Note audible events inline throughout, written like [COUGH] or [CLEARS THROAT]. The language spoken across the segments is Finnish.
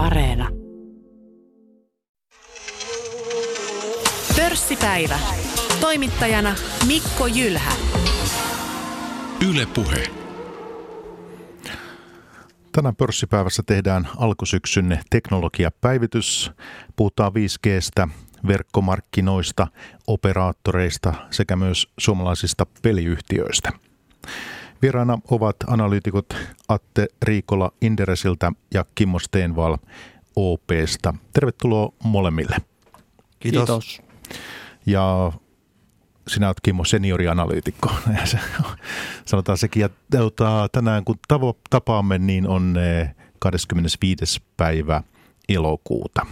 Areena. Pörssipäivä. Toimittajana Mikko Jylhä. Yle Puhe. Tänään pörssipäivässä tehdään alkusyksyn teknologiapäivitys. Puhutaan 5Gstä, verkkomarkkinoista, operaattoreista sekä myös suomalaisista peliyhtiöistä. Vieraana ovat analyytikot Atte Riikola Inderesiltä ja Kimmo Steenval OPsta. Tervetuloa molemmille. Kiitos. Kiitos. Ja sinä olet Kimmo seniorianalyytikko. [LAUGHS] Sanotaan sekin. Ja tuota, tänään kun tavo, tapaamme, niin on 25. päivä elokuuta.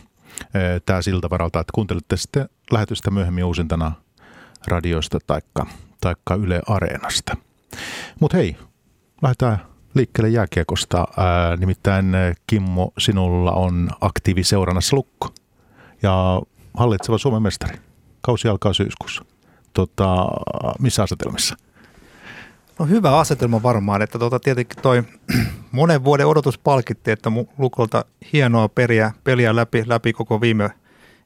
Tämä siltä varalta, että kuuntelette sitten lähetystä myöhemmin uusintana radioista taikka, taikka Yle Areenasta. Mutta hei, lähdetään liikkeelle jääkiekosta. Ää, nimittäin Kimmo, sinulla on aktiiviseurannassa lukko ja hallitseva Suomen mestari. Kausi alkaa syyskuussa. Tota, missä asetelmissa? No hyvä asetelma varmaan, että tuota, tietenkin toi [CLEARS THROAT] monen vuoden odotus palkitti, että Lukolta hienoa periä, peliä läpi, läpi koko viime,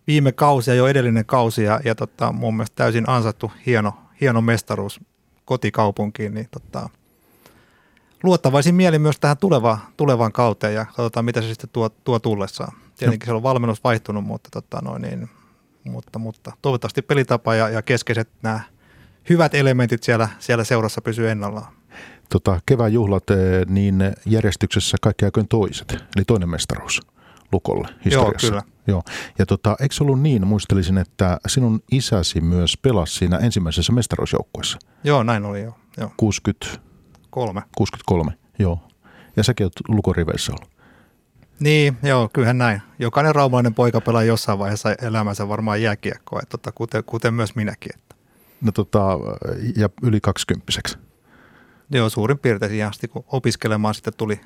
viime kausi ja jo edellinen kausi ja, ja tota, mun mielestä täysin ansattu hieno, hieno mestaruus kotikaupunkiin, niin tota, luottavaisin mieli myös tähän tulevaan, tulevaan kauteen ja katsotaan mitä se sitten tuo, tuo tullessaan. Tietenkin no. se on valmennus vaihtunut, mutta, tota, noin, niin, mutta, mutta toivottavasti pelitapa ja, ja keskeiset nämä hyvät elementit siellä, siellä seurassa pysyy ennallaan. Tota, kevään juhlat, eh, niin järjestyksessä kaikki aikoin toiset, eli toinen mestaruus Lukolle historiassa. Joo, kyllä. Joo. Ja tota, eikö ollut niin, muistelisin, että sinun isäsi myös pelasi siinä ensimmäisessä mestaruusjoukkueessa? Joo, näin oli jo. Joo. 63. 63, joo. Ja säkin olet lukoriveissä ollut. Niin, joo, kyllähän näin. Jokainen raumalainen poika pelaa jossain vaiheessa elämänsä varmaan jääkiekkoa, että tota, kuten, kuten myös minäkin. Että. No tota, ja yli kaksikymppiseksi. Joo, suurin piirtein siihen asti, kun opiskelemaan sitten tuli,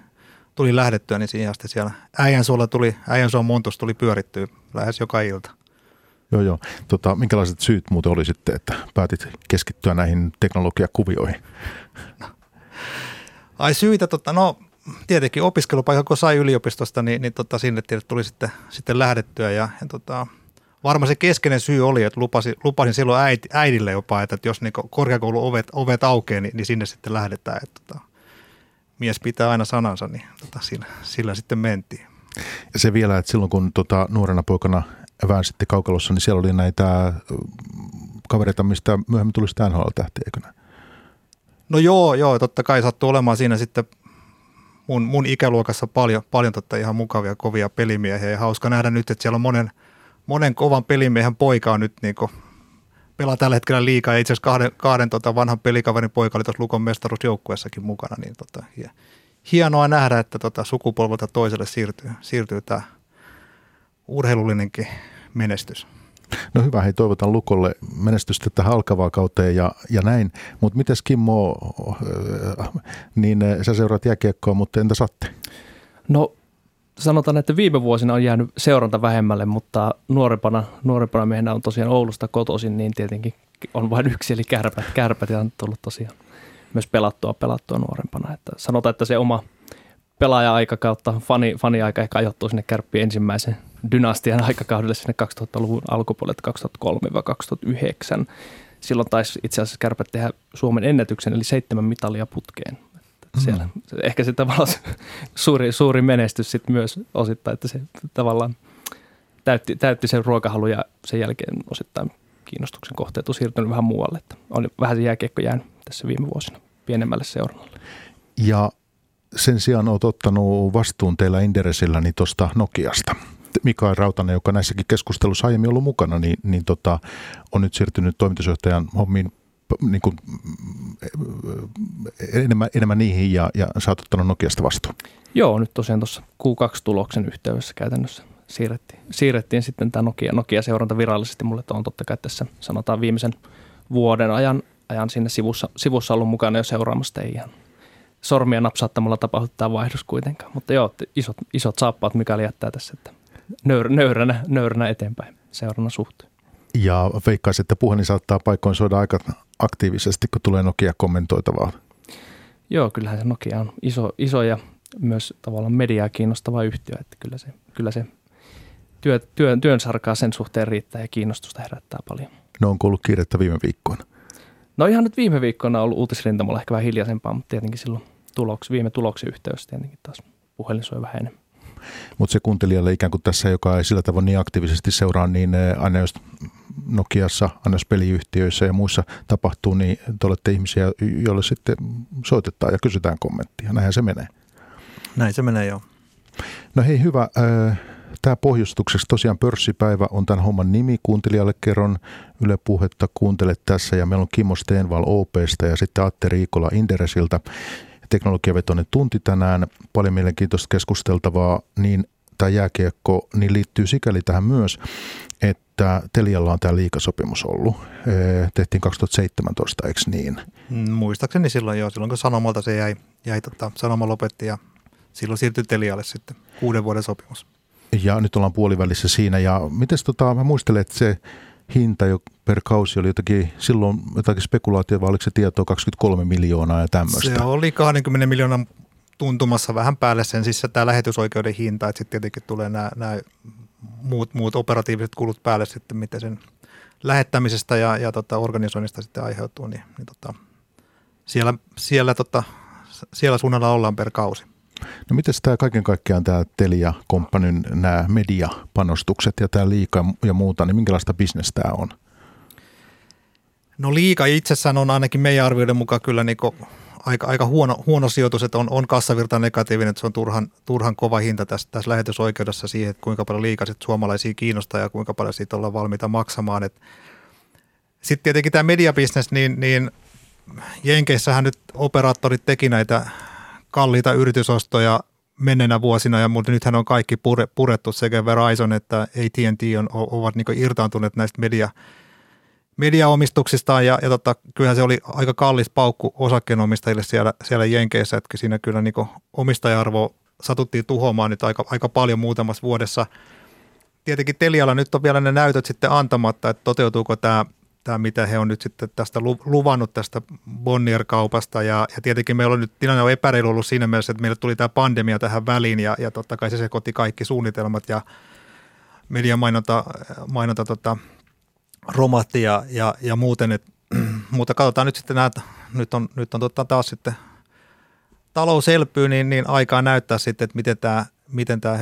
tuli lähdettyä, niin siihen asti siellä äijänsuolla tuli, äijänsuon montus tuli pyörittyä lähes joka ilta. Joo, joo. Tota, minkälaiset syyt muuten oli sitten, että päätit keskittyä näihin teknologiakuvioihin? Ai syitä, tota, no tietenkin opiskelupaikka, kun sai yliopistosta, niin, niin tota, sinne tuli sitten, sitten lähdettyä ja, ja tota, varmaan se keskeinen syy oli, että lupasin, lupasin silloin äiti, äidille jopa, että jos niin korkeakoulun ovet, ovet aukeaa, niin, niin sinne sitten lähdetään. Että, tota, mies pitää aina sanansa, niin tota, sillä, sillä sitten mentiin. Ja se vielä, että silloin kun tota, nuorena poikana väänsitte kaukalossa, niin siellä oli näitä kavereita, mistä myöhemmin tuli sitä NHL-tähtiä, eikö No joo, joo, totta kai sattuu olemaan siinä sitten mun, mun ikäluokassa paljon, paljon totta ihan mukavia, kovia pelimiehiä ja hauska nähdä nyt, että siellä on monen, monen kovan pelimiehen poika on nyt niin pelaa tällä hetkellä liikaa ja itse asiassa kahden, kahden tota vanhan pelikaverin poika oli tuossa Lukon mestaruusjoukkueessakin mukana, niin tota, hienoa nähdä, että tota, sukupolvelta toiselle siirtyy, siirtyy tämä urheilullinenkin menestys. No hyvä, hei toivotan Lukolle menestystä tähän alkavaa kauteen ja, ja näin. Mutta mites Kimmo, äh, niin äh, sä seuraat jääkiekkoa, mutta entä Satte? No sanotaan, että viime vuosina on jäänyt seuranta vähemmälle, mutta nuorempana, nuorempana miehenä on tosiaan Oulusta kotoisin, niin tietenkin on vain yksi, eli kärpät, kärpät on tullut tosiaan myös pelattua, pelattua nuorempana. Että sanotaan, että se oma pelaaja-aika kautta fani, fani-aika ehkä ajoittuu sinne kärppien ensimmäisen dynastian aikakaudelle sinne 2000-luvun alkupuolelle 2003-2009. Silloin taisi itse asiassa kärpät tehdä Suomen ennätyksen, eli seitsemän mitalia putkeen. Siellä, mm. Ehkä se tavallaan suuri, suuri menestys sitten myös osittain, että se tavallaan täytti, täytti sen ruokahalu ja sen jälkeen osittain kiinnostuksen kohteet on siirtynyt vähän muualle. Että on vähän se jääkiekko jäänyt tässä viime vuosina pienemmälle seurannalle. Ja sen sijaan olet ottanut vastuun teillä Inderesillä niin tuosta Nokiasta. Mikael Rautanen, joka näissäkin keskustelussa aiemmin ollut mukana, niin, niin tota, on nyt siirtynyt toimitusjohtajan hommiin niin kuin, enemmän, enemmän niihin ja, ja sä oot ottanut Nokiasta vastuun. Joo, nyt tosiaan tuossa Q2-tuloksen yhteydessä käytännössä siirrettiin, siirrettiin sitten tämä Nokia, Nokia-seuranta virallisesti. Mulle on totta kai tässä sanotaan viimeisen vuoden ajan, ajan siinä sivussa, sivussa ollut mukana jo seuraamassa. Ei ihan sormia napsauttamalla tapahdu tämä vaihdos kuitenkaan. Mutta joo, isot, isot saappaat mikäli jättää tässä, että nöyrä, nöyränä, nöyränä eteenpäin seurannan suhteen. Ja veikkaisin, että puhelin saattaa paikoin soida aika aktiivisesti, kun tulee Nokia kommentoitavaa. Joo, kyllähän se Nokia on iso, iso ja myös tavallaan mediaa kiinnostava yhtiö, että kyllä se, kyllä se työ, työn, työn sarkaa sen suhteen riittää ja kiinnostusta herättää paljon. No onko ollut kiirettä viime viikkoina? No ihan nyt viime viikkoina on ollut uutisrintamalla ehkä vähän hiljaisempaa, mutta tietenkin silloin tuloksi, viime tuloksen yhteydessä tietenkin taas puhelin soi vähän enemmän. Mutta se kuuntelijalle ikään kuin tässä, joka ei sillä tavoin niin aktiivisesti seuraa, niin eh, aina jos Nokiassa, aina jos peliyhtiöissä ja muissa tapahtuu, niin te olette ihmisiä, joille sitten soitetaan ja kysytään kommenttia. Näinhän se menee. Näin se menee joo. No hei hyvä, äh, tämä pohjustukseksi tosiaan pörssipäivä on tämän homman nimi. Kuuntelijalle kerron Yle Puhetta, kuuntele tässä ja meillä on Kimmo Steenval OPsta ja sitten Atte Riikola Inderesiltä. Teknologiavetoinen tunti tänään, paljon mielenkiintoista keskusteltavaa, niin tämä jääkiekko niin liittyy sikäli tähän myös, että Telialla on tämä liikasopimus ollut. Tehtiin 2017, eikö niin? Mm, muistaakseni silloin jo, silloin kun Sanomalta se jäi, jäi tota, Sanoma lopetti ja silloin siirtyi Telialle sitten kuuden vuoden sopimus. Ja nyt ollaan puolivälissä siinä. Ja miten tota, mä muistelen, että se hinta jo per kausi oli jotakin, silloin jotakin spekulaatio, vai oliko se tietoa 23 miljoonaa ja tämmöistä? Se oli 20 miljoonan tuntumassa vähän päälle sen, siis tämä lähetysoikeuden hinta, että sitten tietenkin tulee nämä, nämä muut, muut operatiiviset kulut päälle sitten, miten sen lähettämisestä ja, ja tota, organisoinnista sitten aiheutuu, niin, niin tota, siellä, siellä, tota, siellä suunnalla ollaan per kausi. No miten tämä kaiken kaikkiaan tämä Telia Companyn nämä mediapanostukset ja tämä liika ja muuta, niin minkälaista bisnestä tämä on? No liika itsessään on ainakin meidän arvioiden mukaan kyllä niin aika, aika huono, huono sijoitus, että on, on kassavirta negatiivinen, että se on turhan, turhan kova hinta tässä, tässä lähetysoikeudessa siihen, että kuinka paljon liikaa suomalaisia kiinnostaa ja kuinka paljon siitä ollaan valmiita maksamaan. Sitten tietenkin tämä mediabisnes, niin, niin Jenkeissähän nyt operaattorit teki näitä kalliita yritysostoja menneenä vuosina, ja mutta nythän on kaikki pure, purettu sekä Verizon että AT&T on, ovat niin irtaantuneet näistä media, mediaomistuksistaan, ja, ja tota, kyllähän se oli aika kallis paukku osakkeenomistajille siellä, siellä Jenkeissä, että siinä kyllä niin omistaja-arvo satuttiin tuhoamaan nyt aika, aika paljon muutamassa vuodessa. Tietenkin Telialla nyt on vielä ne näytöt sitten antamatta, että toteutuuko tämä tämä, mitä he on nyt sitten tästä luvannut tästä Bonnier-kaupasta. Ja, ja tietenkin meillä on nyt tilanne on epäreilu ollut siinä mielessä, että meille tuli tämä pandemia tähän väliin ja, ja totta kai se sekoitti kaikki suunnitelmat ja mediamainonta mainonta, tota, romahti ja, ja, ja muuten. Et, [CLEARS THROAT] mutta katsotaan nyt sitten nämä, nyt on, nyt on totta taas sitten talous elpyy, niin, niin aikaa näyttää sitten, että miten tämä, miten tämä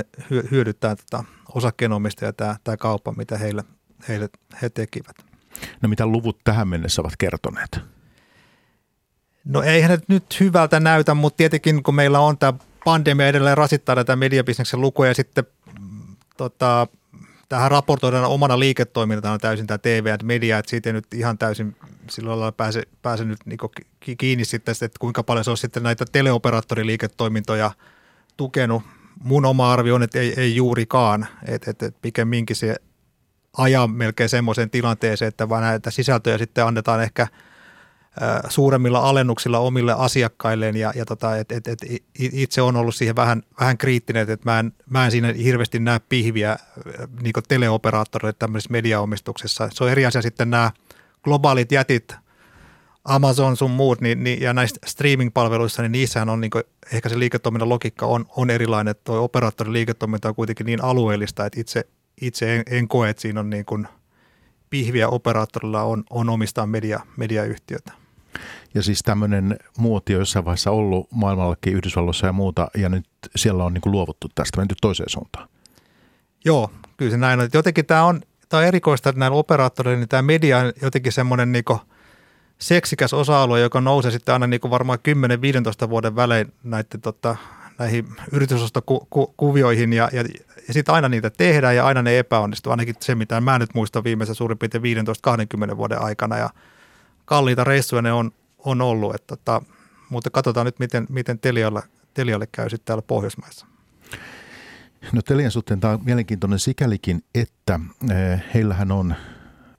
hyödyttää tätä osakkeenomistajaa tämä, tämä kauppa, mitä heille, heille he tekivät. No mitä luvut tähän mennessä ovat kertoneet? No eihän ne nyt hyvältä näytä, mutta tietenkin kun meillä on tämä pandemia edelleen rasittaa tätä mediabisneksen lukuja ja sitten mm, tota, tähän raportoidaan omana liiketoimintana täysin tämä TV ja media, että siitä ei nyt ihan täysin sillä lailla pääse, pääse nyt niin kiinni sitten, että kuinka paljon se on sitten näitä teleoperaattoriliiketoimintoja tukenut. Mun oma arvio on, että ei, ei juurikaan, että, että, että pikemminkin se ajan melkein semmoiseen tilanteeseen, että vaan näitä sisältöjä sitten annetaan ehkä suuremmilla alennuksilla omille asiakkailleen ja, ja tota, et, et, et itse on ollut siihen vähän, vähän kriittinen, että mä en, mä en siinä hirveästi näe pihviä niin teleoperaattoreille tämmöisessä mediaomistuksessa. Se on eri asia sitten nämä globaalit jätit, Amazon sun muut, niin, niin, ja näissä streaming-palveluissa, niin niissähän on niin kuin, ehkä se liiketoiminnan logiikka on, on erilainen, tuo operaattorin liiketoiminta on kuitenkin niin alueellista, että itse itse en, en koe, että siinä on niin kuin pihviä operaattorilla on, on omistaa media, mediayhtiötä. Ja siis tämmöinen muoti on jossain vaiheessa ollut maailmallakin Yhdysvalloissa ja muuta, ja nyt siellä on niin kuin luovuttu tästä, menty toiseen suuntaan. Joo, kyllä se näin on. Jotenkin tämä on, tämä on erikoista, että näillä operaattoreilla niin tämä media on jotenkin semmoinen niin seksikäs osa-alue, joka nousee sitten aina niin varmaan 10-15 vuoden välein näiden tota, näihin yritysostokuvioihin ja, ja, ja sitten aina niitä tehdään ja aina ne epäonnistuu. Ainakin se, mitä mä nyt muistan viimeisen suurin piirtein 15-20 vuoden aikana ja kalliita reissuja ne on, on ollut. Että, tota, mutta katsotaan nyt, miten, miten Telialle, Telialle käy sitten täällä Pohjoismaissa. No Telian suhteen tämä on mielenkiintoinen sikälikin, että eh, heillähän on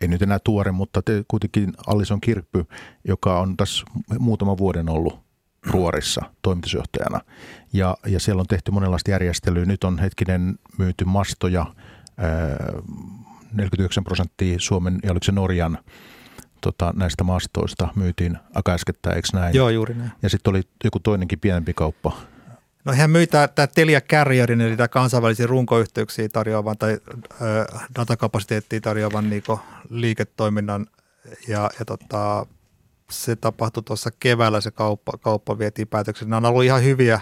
ei nyt enää tuore, mutta te, kuitenkin Allison Kirppy, joka on tässä muutama vuoden ollut ruorissa toimitusjohtajana. Ja, ja siellä on tehty monenlaista järjestelyä. Nyt on hetkinen myyty mastoja, ää, 49 prosenttia Suomen ja oliko se Norjan tota, näistä mastoista myytiin aika äskettä, eikö näin? Joo, juuri näin. Ja sitten oli joku toinenkin pienempi kauppa. No hän myi tämä Telia Carrierin, eli tämä kansainvälisiä runkoyhteyksiä tarjoavan tai ö, datakapasiteettia tarjoavan niin liiketoiminnan ja, ja tota, se tapahtui tuossa keväällä se kauppa, kauppa vietiin päätöksen. Nämä on ollut ihan hyviä,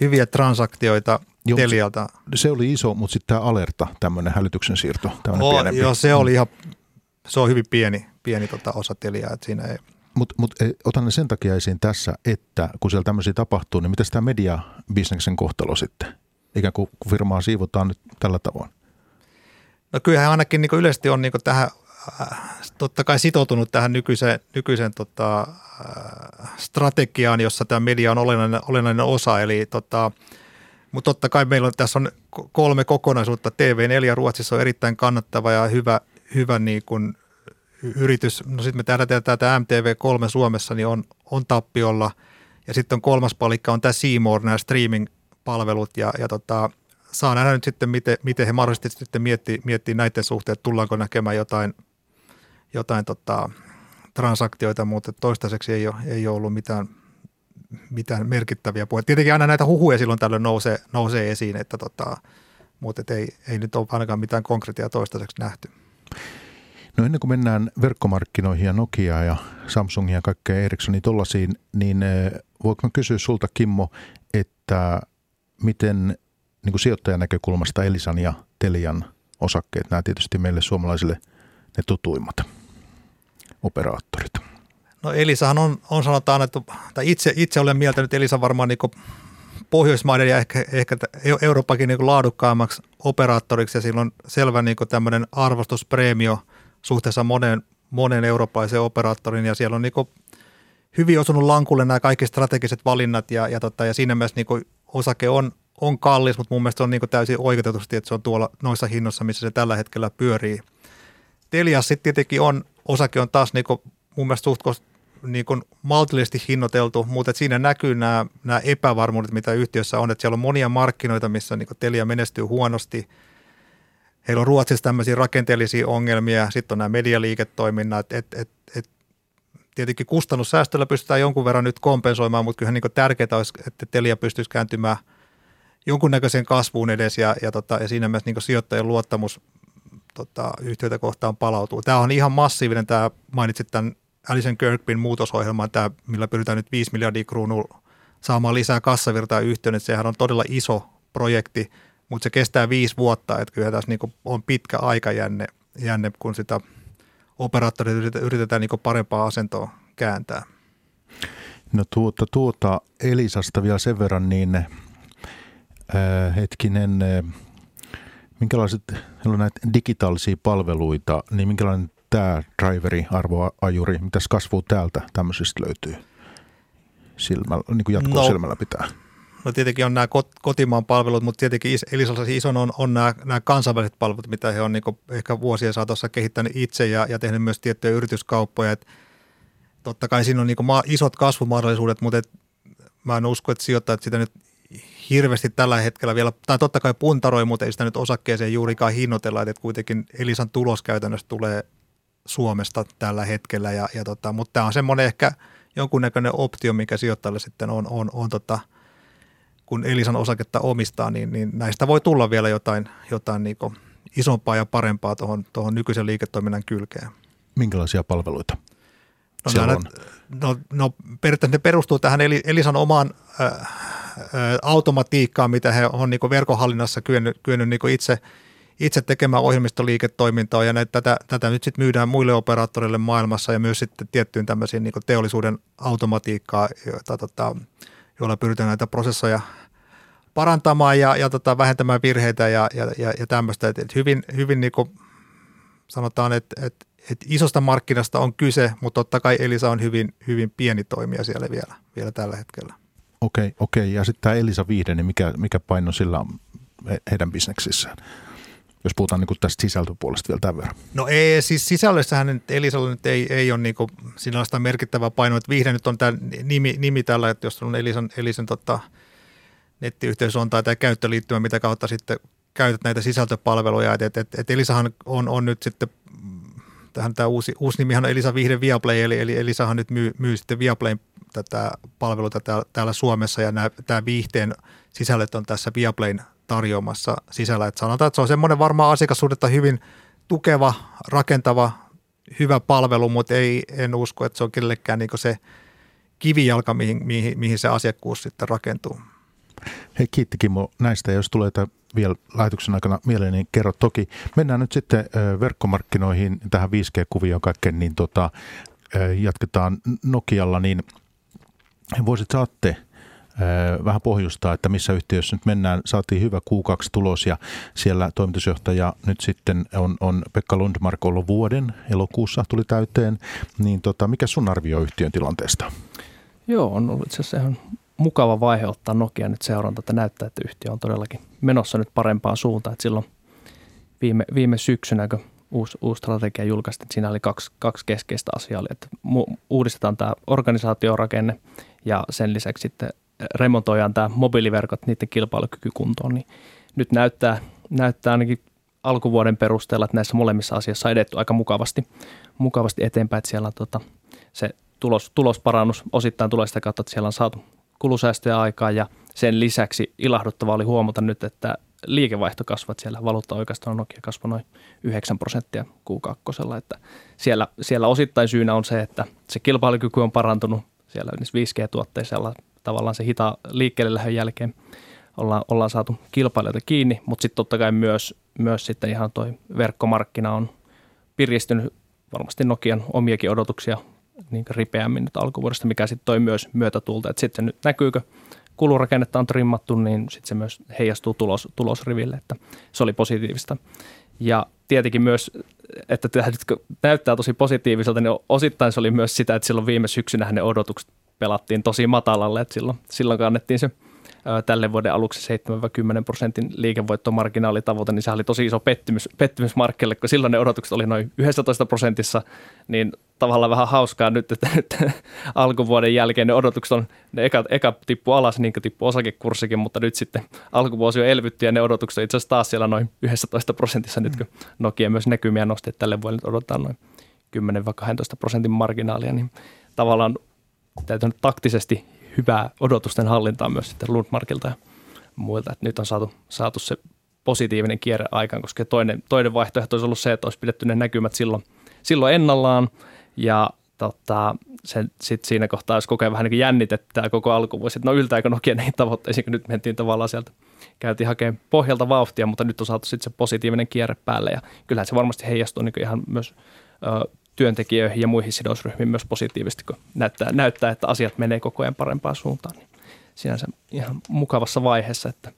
hyviä transaktioita Joo, Telialta. Se oli iso, mutta sitten tämä Alerta, tämmöinen hälytyksen siirto. Oh, joo, se oli ihan, se on hyvin pieni, pieni tota osa Teliaa, että siinä ei, mutta mut, otan ne sen takia esiin tässä, että kun siellä tämmöisiä tapahtuu, niin miten tämä mediabisneksen kohtalo sitten? Ikään kuin kun firmaa siivotaan nyt tällä tavoin. No kyllähän ainakin niin yleisesti on niin tähän äh, totta kai sitoutunut tähän nykyiseen, nykyiseen tota, äh, strategiaan, jossa tämä media on olennainen, olennainen osa. Eli tota, mutta totta kai meillä on, tässä on kolme kokonaisuutta. TV4 Ruotsissa on erittäin kannattava ja hyvä, hyvä niin kuin yritys, no sitten me tähdätään tätä MTV3 Suomessa, niin on, on tappiolla. Ja sitten on kolmas palikka on tämä Seymour, nämä streaming-palvelut ja, ja tota, saa nähdä nyt sitten, miten, miten he mahdollisesti sitten miettii, miettii näiden suhteen, että tullaanko näkemään jotain, jotain tota, transaktioita, mutta toistaiseksi ei ole, ei ole ollut mitään, mitään merkittäviä puheita. Tietenkin aina näitä huhuja silloin tällöin nousee, nousee esiin, että tota, mutta ei, ei nyt ole ainakaan mitään konkreettia toistaiseksi nähty. No ennen kuin mennään verkkomarkkinoihin ja Nokia ja Samsungia ja kaikkea Ericssonia tollaisiin, niin eh, voiko mä kysyä sulta Kimmo, että miten niin kuin sijoittajan näkökulmasta Elisan ja Telian osakkeet, nämä tietysti meille suomalaisille ne tutuimmat operaattorit? No Elisahan on, on sanotaan, että itse, itse olen mieltänyt Elisa varmaan niin Pohjoismaiden ja ehkä, ehkä Euroopakin niin laadukkaammaksi operaattoriksi ja sillä on selvä niin tämmöinen arvostuspreemio – suhteessa monen, monen eurooppalaisen operaattorin ja siellä on niin hyvin osunut lankulle nämä kaikki strategiset valinnat ja, ja, tota, ja siinä mielessä niin osake on, on kallis, mutta mun mielestä on niin täysin oikeutetusti, että se on tuolla noissa hinnoissa, missä se tällä hetkellä pyörii. Telias sitten tietenkin on, osake on taas niin mun mielestä suht niin kuin maltillisesti hinnoiteltu, mutta siinä näkyy nämä, nämä epävarmuudet, mitä yhtiössä on, että siellä on monia markkinoita, missä niin Telia menestyy huonosti – Heillä on Ruotsissa tämmöisiä rakenteellisia ongelmia, sitten on nämä medialiiketoiminnat, että et, et, tietenkin kustannussäästöllä pystytään jonkun verran nyt kompensoimaan, mutta kyllähän niin tärkeää olisi, että Telia pystyisi kääntymään jonkunnäköiseen kasvuun edes ja, ja, tota, ja siinä mielessä niin sijoittajien luottamus tota, yhtiöitä kohtaan palautuu. Tämä on ihan massiivinen, tämä mainitsit tämän Alison Kirkbin muutosohjelman, tämä, millä pyritään nyt 5 miljardia kruunua saamaan lisää kassavirtaa yhtiön, että sehän on todella iso projekti – mutta se kestää viisi vuotta, että kyllä tässä niin on pitkä aikajänne, jänne, kun sitä operaattorit yritetään niin parempaa asentoa kääntää. No tuota, tuota Elisasta vielä sen verran, niin äh, hetkinen, äh, minkälaiset on näitä digitaalisia palveluita, niin minkälainen tämä driveri, arvoajuri, mitäs kasvua täältä tämmöisistä löytyy silmällä, niin kuin jatkoa no, silmällä pitää? No tietenkin on nämä kotimaan palvelut, mutta tietenkin Elisalla ison on, on nämä, nämä kansainväliset palvelut, mitä he on niin ehkä vuosien saatossa kehittänyt itse ja, ja tehnyt myös tiettyjä yrityskauppoja. Et totta kai siinä on niin isot kasvumahdollisuudet, mutta et mä en usko, että sijoittajat sitä nyt hirveästi tällä hetkellä vielä, tai totta kai puntaroi, mutta ei sitä nyt osakkeeseen juurikaan hinnoitella, että kuitenkin Elisan tulos käytännössä tulee Suomesta tällä hetkellä, ja, ja tota, mutta tämä on semmoinen ehkä jonkunnäköinen optio, mikä sijoittajalle sitten on, on, on tota, kun Elisan osaketta omistaa, niin, niin näistä voi tulla vielä jotain, jotain niin isompaa ja parempaa tuohon, tuohon nykyisen liiketoiminnan kylkeen. Minkälaisia palveluita no, nämä, on? No, no periaatteessa ne perustuu tähän Elisan omaan äh, äh, automatiikkaan, mitä he on niin verkohallinnassa kyennyt, kyennyt niin itse, itse tekemään ohjelmistoliiketoimintaa ja näitä, tätä, tätä nyt sitten myydään muille operaattoreille maailmassa ja myös sitten tiettyyn tämmöisiin niin teollisuuden automatiikkaa, jota tota, joilla pyritään näitä prosesseja parantamaan ja, ja tota, vähentämään virheitä ja, ja, ja, ja tämmöistä. Et, et hyvin hyvin niin kuin sanotaan, että et, et isosta markkinasta on kyse, mutta totta kai Elisa on hyvin, hyvin pieni toimija siellä vielä, vielä tällä hetkellä. Okei, okei. Ja sitten tämä Elisa Viihde, niin mikä, mikä paino sillä on heidän bisneksissään? Jos puhutaan niin tästä sisältöpuolesta vielä tämän verran. No ei, siis sisällössähän nyt Elisalla nyt ei, ei ole niin sinällään merkittävää painoa, että Vihde nyt on tämä nimi, nimi tällä, että jos on Elisan, Elisan tota, nettiyhteys on tai tämä käyttöliittymä, mitä kautta sitten käytät näitä sisältöpalveluja, että et, et, et Elisahan on, on nyt sitten tähän tämä uusi, uusi nimihan on Elisa Vihde Viaplay, eli, eli Elisahan nyt myy, myy sitten Viaplayn tätä palveluita täällä, täällä Suomessa ja nämä, tämä viihteen sisällöt on tässä Viaplayn tarjoamassa sisällä. Että sanotaan, että se on semmoinen varmaan asiakassuhdetta hyvin tukeva, rakentava, hyvä palvelu, mutta ei, en usko, että se on kellekään niin se kivijalka, mihin, mihin, mihin se asiakkuus sitten rakentuu. Hei kiitti Kimmo näistä. Jos tulee vielä lähetyksen aikana mieleen, niin kerro toki. Mennään nyt sitten verkkomarkkinoihin, tähän 5G-kuvioon kaikkeen, niin tota, jatketaan Nokialla, niin voisit saatte vähän pohjustaa, että missä yhtiössä nyt mennään. Saatiin hyvä Q2-tulos ja siellä toimitusjohtaja nyt sitten on, on Pekka Lundmark ollut vuoden, elokuussa tuli täyteen. Niin tota, mikä sun arvio yhtiön tilanteesta? Joo, on ollut itse asiassa ihan mukava vaihe ottaa Nokia nyt seuranta, että näyttää, että yhtiö on todellakin menossa nyt parempaan suuntaan. Että silloin viime, viime syksynä, kun uusi, uusi strategia julkaistiin, että siinä oli kaksi, kaksi keskeistä asiaa. Että uudistetaan tämä organisaatiorakenne ja sen lisäksi sitten remontoidaan tämä mobiiliverkot, niiden kilpailukyky kuntoon. Niin nyt näyttää, näyttää ainakin alkuvuoden perusteella, että näissä molemmissa asiassa on edetty aika mukavasti, mukavasti eteenpäin, että siellä on tota, se tulos, tulosparannus osittain tulee sitä kautta, että siellä on saatu kulusäästöjä aikaa ja sen lisäksi ilahduttava oli huomata nyt, että liikevaihto kasvat siellä, valuutta oikeastaan Nokia kasvoi noin 9 prosenttia Q2, että siellä, siellä osittain syynä on se, että se kilpailukyky on parantunut siellä niissä 5G-tuotteissa tavallaan se hita liikkeelle lähön jälkeen ollaan, ollaan saatu kilpailijoita kiinni, mutta sitten totta kai myös, myös sitten ihan toi verkkomarkkina on piristynyt varmasti Nokian omiakin odotuksia niin ripeämmin nyt alkuvuodesta, mikä sitten toi myös myötätulta. Että sitten nyt näkyykö kulurakennetta on trimmattu, niin sitten se myös heijastuu tulos, tulosriville, että se oli positiivista. Ja tietenkin myös, että tämä nyt näyttää tosi positiiviselta, niin osittain se oli myös sitä, että silloin viime syksynä ne odotukset pelattiin tosi matalalle, että silloin, silloin kannettiin se tälle vuoden aluksi 7-10 prosentin liikevoittomarginaalitavoite, niin se oli tosi iso pettymys, pettymys markkelle, kun silloin ne odotukset oli noin 11 prosentissa, niin tavallaan vähän hauskaa nyt, että nyt alkuvuoden jälkeen ne odotukset on, ne eka, eka tippu alas, niin kuin tippu osakekurssikin, mutta nyt sitten alkuvuosi on elvytty ja ne odotukset on itse asiassa taas siellä noin 11 prosentissa nyt, kun Nokia myös näkymiä nosti, että tälle vuodelle odotetaan noin 10-12 prosentin marginaalia, niin tavallaan täytyy taktisesti hyvää odotusten hallintaa myös sitten Lundmarkilta ja muilta, että nyt on saatu, saatu se positiivinen kierre aikaan, koska toinen, toinen vaihtoehto olisi ollut se, että olisi pidetty ne näkymät silloin, silloin ennallaan. Ja tota, sen, sit siinä kohtaa jos kokee vähän niin jännitettä koko alkuvuosi, että no yltääkö Nokia näihin tavoitteisiin, kun nyt mentiin tavallaan sieltä, käytiin hakemaan pohjalta vauhtia, mutta nyt on saatu sitten se positiivinen kierre päälle ja kyllähän se varmasti heijastuu niin ihan myös ö, työntekijöihin ja muihin sidosryhmiin myös positiivisesti, kun näyttää, näyttää, että asiat menee koko ajan parempaan suuntaan. Niin sinänsä ihan mukavassa vaiheessa, että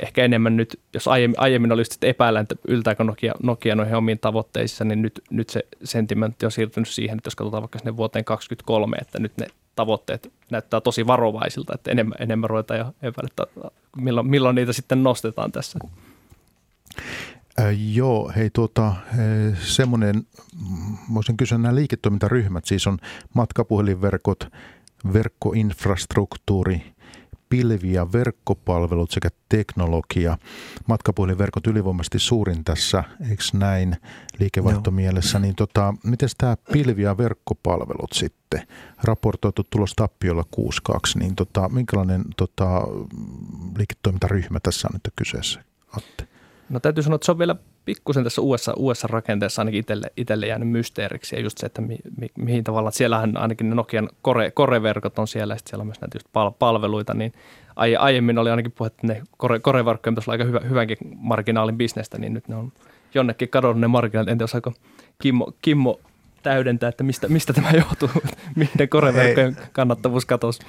ehkä enemmän nyt, jos aiemmin, aiemmin olisi sitten epäillä, että yltääkö Nokia, Nokia noihin omiin tavoitteisiin, niin nyt, nyt se sentimentti on siirtynyt siihen, että jos katsotaan vaikka sinne vuoteen 2023, että nyt ne tavoitteet näyttää tosi varovaisilta, että enemmän, enemmän ruvetaan jo epäillä, että milloin, milloin niitä sitten nostetaan tässä. Äh, joo, hei tuota, semmoinen, voisin kysyä nämä liiketoimintaryhmät, siis on matkapuhelinverkot, verkkoinfrastruktuuri, pilvi- ja verkkopalvelut sekä teknologia. Matkapuhelinverkot ylivoimaisesti suurin tässä, eikö näin liikevaihtomielessä, niin tota, miten tämä pilvi- ja verkkopalvelut sitten, raportoitu tulos tappiolla 6.2, niin tota, minkälainen tota, liiketoimintaryhmä tässä on nyt kyseessä, Atte? No täytyy sanoa, että se on vielä pikkusen tässä uudessa, uudessa rakenteessa ainakin itselle, itselle jäänyt mysteeriksi. Ja just se, että mi, mi, mihin tavalla, että siellähän ainakin ne Nokian kore, koreverkot on siellä ja sitten siellä on myös näitä just pal, palveluita, niin aie, aiemmin oli ainakin puhe, että ne kore, koreverkkojen pitäisi olla aika hyvä, hyvänkin marginaalin bisnestä, niin nyt ne on jonnekin kadonnut ne marginaalit. En tiedä, osaako Kimmo, Kimmo täydentää, että mistä, mistä tämä johtuu, mihin koreverkkojen kannattavuus katosi.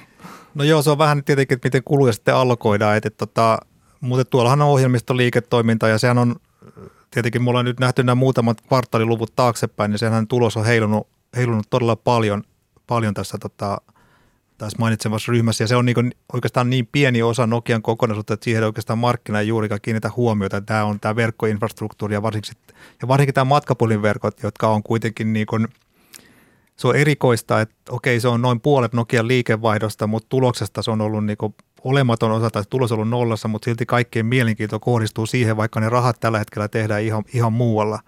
No joo, se on vähän tietenkin, että miten kuluja sitten allokoidaan, että, että tota, mutta tuollahan on ohjelmistoliiketoiminta ja sehän on, tietenkin mulla on nyt nähty nämä muutamat kvartaaliluvut taaksepäin, niin sehän tulos on heilunut, heilunut todella paljon, paljon tässä, tota, tässä mainitsemassa ryhmässä. Ja se on niin oikeastaan niin pieni osa Nokian kokonaisuutta, että siihen oikeastaan markkina ei juurikaan kiinnitä huomiota. Tämä on tämä verkkoinfrastruktuuri ja varsinkin, ja varsinkin tämä matkapuhelinverkot, jotka on kuitenkin niin kuin, se on erikoista, että okei se on noin puolet Nokian liikevaihdosta, mutta tuloksesta se on ollut niin kuin olematon osa tai tulos on ollut nollassa, mutta silti kaikkein mielenkiinto kohdistuu siihen, vaikka ne rahat tällä hetkellä tehdään ihan, ihan muualla.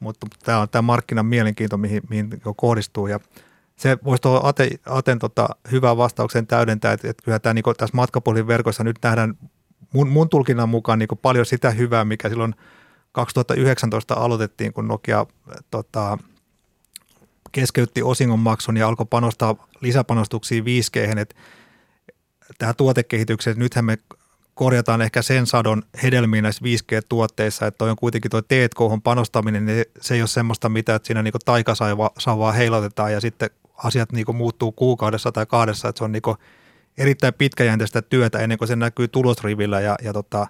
Mutta tämä on tämä markkinan mielenkiinto, mihin, mihin kohdistuu ja se voisi tuohon Aten, Aten tota, hyvään vastaukseen täydentää, että, että kyllä tämä niin tässä matkapuhelin verkossa nyt nähdään mun, mun tulkinnan mukaan niin paljon sitä hyvää, mikä silloin 2019 aloitettiin, kun Nokia tota, keskeytti osingonmaksun ja alkoi panostaa lisäpanostuksiin 5G, että tähän tuotekehitykseen, nythän me korjataan ehkä sen sadon hedelmiin näissä 5G-tuotteissa, että toi on kuitenkin tuo T&K panostaminen, niin se ei ole semmoista mitä, että siinä niin taikasavaa heilotetaan ja sitten asiat niin muuttuu kuukaudessa tai kahdessa, että se on niin erittäin pitkäjänteistä työtä ennen kuin se näkyy tulosrivillä ja, ja, tota,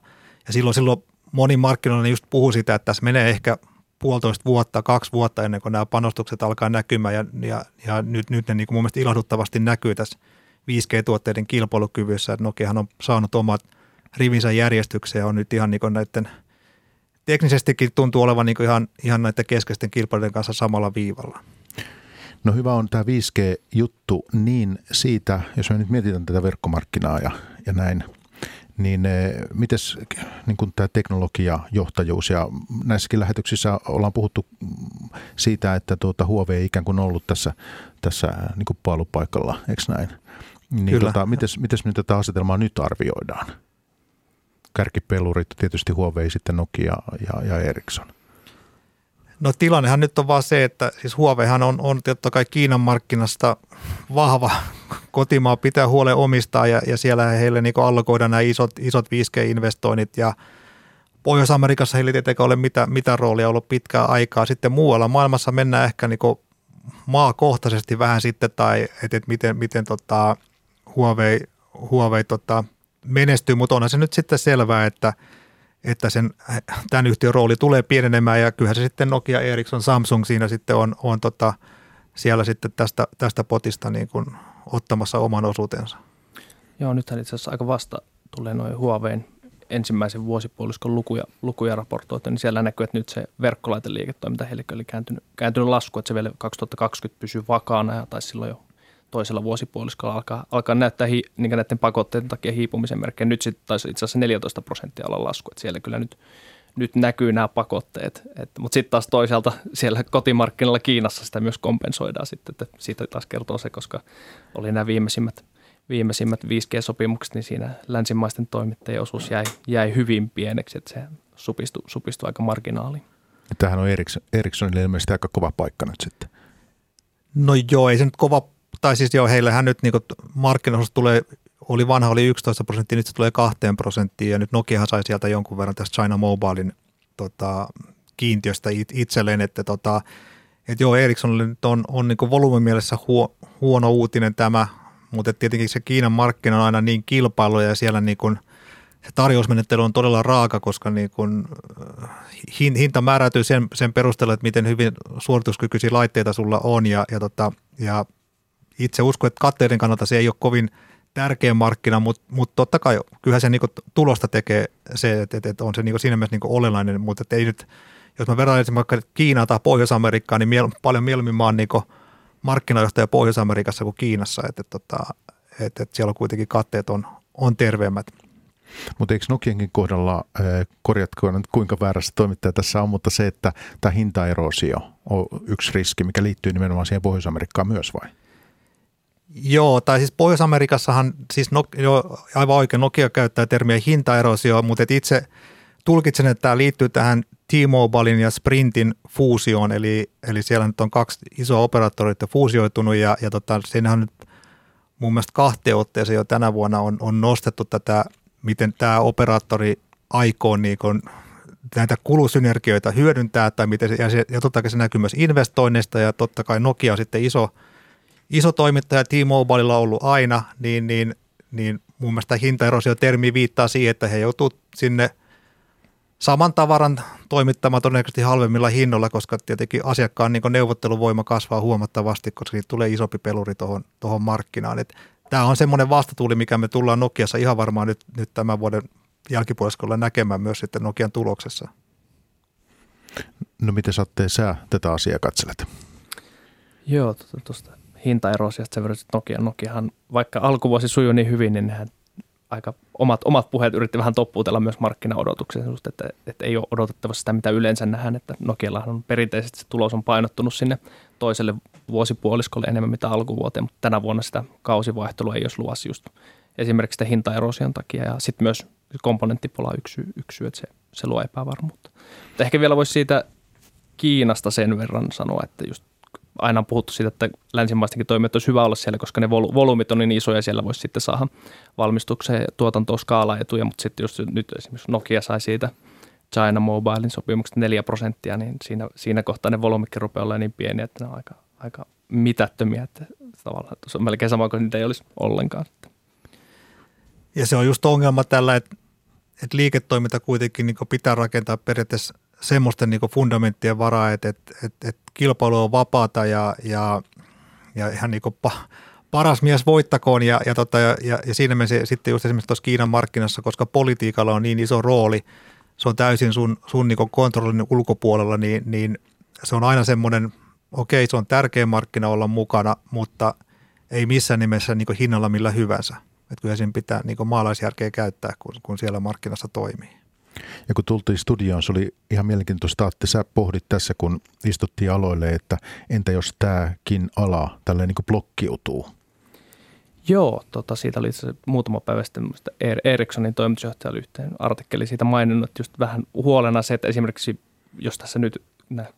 ja silloin, silloin moni markkinoilla just puhuu sitä, että tässä menee ehkä puolitoista vuotta, kaksi vuotta ennen kuin nämä panostukset alkaa näkymään ja, ja, ja nyt, nyt ne niin kuin mun mielestä ilahduttavasti näkyy tässä 5G-tuotteiden kilpailukyvyssä, että Nokiahan on saanut omat rivinsä järjestykseen ja on nyt ihan niin näiden teknisestikin tuntuu olevan niin ihan, ihan näiden keskeisten kilpailijoiden kanssa samalla viivalla. No hyvä on tämä 5G-juttu niin siitä, jos me nyt mietitään tätä verkkomarkkinaa ja, ja näin, niin eh, miten niin tämä teknologia, johtajuus ja näissäkin lähetyksissä ollaan puhuttu siitä, että tuota Huawei ikään kuin ollut tässä, tässä niin kuin paalupaikalla, eikö näin? Niin Kyllä. Tota, mites, mites me tätä asetelmaa nyt arvioidaan? Kärkipelurit, tietysti Huawei, sitten Nokia ja, ja Ericsson. No tilannehan nyt on vaan se, että siis Huaweihan on, on totta kai Kiinan markkinasta vahva kotimaa pitää huolen omistaa ja, ja siellä heille niin allokoidaan nämä isot, isot 5G-investoinnit ja Pohjois-Amerikassa heillä ei tietenkään ole mitä, mitä roolia ollut pitkää aikaa. Sitten muualla maailmassa mennään ehkä niin maakohtaisesti vähän sitten tai että et miten, miten tota Huawei, Huawei tota menestyy, mutta onhan se nyt sitten selvää, että – että sen, tämän yhtiön rooli tulee pienenemään ja kyllähän se sitten Nokia, Ericsson, Samsung siinä sitten on, on tota, siellä sitten tästä, tästä potista niin kuin ottamassa oman osuutensa. Joo, nythän itse asiassa aika vasta tulee noin Huaweiin ensimmäisen vuosipuoliskon lukuja, lukuja raportoitu, niin siellä näkyy, että nyt se verkkolaiteliiketoiminta heille oli kääntynyt, kääntynyt lasku, että se vielä 2020 pysyy vakaana ja taisi silloin jo toisella vuosipuoliskolla alkaa, alkaa näyttää hi, niin näiden pakotteiden takia hiipumisen merkkejä. Nyt sitten taisi itse asiassa 14 prosenttia olla lasku, että siellä kyllä nyt, nyt näkyy nämä pakotteet. Et, mutta sitten taas toisaalta siellä kotimarkkinoilla Kiinassa sitä myös kompensoidaan sitten, että siitä taas kertoo se, koska oli nämä viimeisimmät, viimeisimmät 5G-sopimukset, niin siinä länsimaisten toimittajien osuus jäi, jäi hyvin pieneksi, että se supistui, supistui aika marginaaliin. Tämähän on Ericsson, Ericssonille ilmeisesti aika kova paikka nyt sitten. No joo, ei se nyt kova tai siis joo, heillähän nyt niin markkinaosuus tulee, oli vanha oli 11 prosenttia, nyt se tulee 2 prosenttiin ja nyt Nokia sai sieltä jonkun verran tästä China Mobilein tota, kiintiöstä itselleen, että tota, et joo, Ericssonille nyt on, on niin volyymin mielessä huo, huono uutinen tämä, mutta tietenkin se Kiinan markkina on aina niin kilpailu ja siellä niin kuin, se tarjousmenettely on todella raaka, koska niin kuin, hinta määräytyy sen, sen perusteella, että miten hyvin suorituskykyisiä laitteita sulla on ja, ja, tota, ja itse uskon, että katteiden kannalta se ei ole kovin tärkeä markkina, mutta, mutta totta kai kyllähän se niin tulosta tekee se, että, että on se niin siinä mielessä niin olennainen, mutta ei nyt, jos mä verran vaikka Kiinaa tai Pohjois-Amerikkaa, niin miel, paljon mieluummin mä oon niin markkinajohtaja Pohjois-Amerikassa kuin Kiinassa, että, että, että, että, että siellä on kuitenkin katteet on, on terveemmät. Mutta eikö Nokiankin kohdalla, korjatko nyt kuinka väärässä toimittaja tässä on, mutta se, että tämä hintaerosio on yksi riski, mikä liittyy nimenomaan siihen Pohjois-Amerikkaan myös vai? Joo, tai siis Pohjois-Amerikassahan, siis no, jo, aivan oikein Nokia käyttää termiä hintaerosio, mutta et itse tulkitsen, että tämä liittyy tähän T-Mobilein ja Sprintin fuusioon, eli, eli siellä nyt on kaksi isoa operaattoria fuusioitunut ja, ja tota, siinähän nyt mun mielestä kahteen otteeseen jo tänä vuonna on, on nostettu tätä, miten tämä operaattori aikoo niin kun, näitä kulusynergioita hyödyntää, tai miten se, ja, se, ja totta kai se näkyy myös investoinneista, ja totta kai Nokia on sitten iso – iso toimittaja T-Mobilella ollut aina, niin, niin, niin mun mielestä hintaerosio-termi viittaa siihen, että he joutuu sinne saman tavaran toimittamaan todennäköisesti halvemmilla hinnoilla, koska tietenkin asiakkaan niin neuvotteluvoima kasvaa huomattavasti, koska siitä tulee isompi peluri tuohon markkinaan. Et tämä on semmoinen vastatuuli, mikä me tullaan Nokiassa ihan varmaan nyt, nyt tämän vuoden jälkipuoliskolla näkemään myös sitten Nokian tuloksessa. No miten saatte sä tätä asiaa katselet? Joo, tuosta hintaerosiasta sen verran, että Nokia, Nokiahan, vaikka alkuvuosi sujui niin hyvin, niin nehän aika omat, omat puheet yritti vähän toppuutella myös markkinaodotuksia, että, että ei ole odotettavassa sitä, mitä yleensä nähdään, että Nokiallahan on perinteisesti se tulos on painottunut sinne toiselle vuosipuoliskolle enemmän mitä alkuvuoteen, mutta tänä vuonna sitä kausivaihtelua ei olisi luvassa just esimerkiksi sitä hintaerosion takia ja sitten myös komponenttipula yksi, yksi että se, se luo epävarmuutta. Mutta ehkä vielä voisi siitä Kiinasta sen verran sanoa, että just aina on puhuttu siitä, että länsimaistenkin toimijat olisi hyvä olla siellä, koska ne volyymit on niin isoja, siellä voisi sitten saada valmistukseen tuotantoon skaalaetuja, mutta sitten jos nyt esimerkiksi Nokia sai siitä China Mobilein sopimukset 4 prosenttia, niin siinä, siinä kohtaa ne volyymitkin rupeaa olemaan niin pieniä, että ne on aika, aika mitättömiä, että tavallaan se on melkein sama kuin niitä ei olisi ollenkaan. Ja se on just ongelma tällä, että, että liiketoiminta kuitenkin niin pitää rakentaa periaatteessa semmoisten niin fundamenttien varaa, että, että, että, että kilpailu on vapaata ja, ja, ja ihan niin pa, paras mies voittakoon ja, ja, tota, ja, ja siinä me sitten just esimerkiksi tuossa Kiinan markkinassa, koska politiikalla on niin iso rooli, se on täysin sun, sun niin kontrollin ulkopuolella, niin, niin se on aina semmoinen, okei se on tärkeä markkina olla mukana, mutta ei missään nimessä niin hinnalla millä hyvänsä. Että kyllä siinä pitää niin maalaisjärkeä käyttää, kun, kun siellä markkinassa toimii. Ja kun tultiin studioon, se oli ihan mielenkiintoista, että sä pohdit tässä, kun istuttiin aloille, että entä jos tämäkin ala tälleen niin blokkiutuu? Joo, tota, siitä oli itse muutama päivä sitten Ericssonin toimitusjohtaja oli yhteen artikkeli siitä maininnut, että just vähän huolena se, että esimerkiksi jos tässä nyt nämä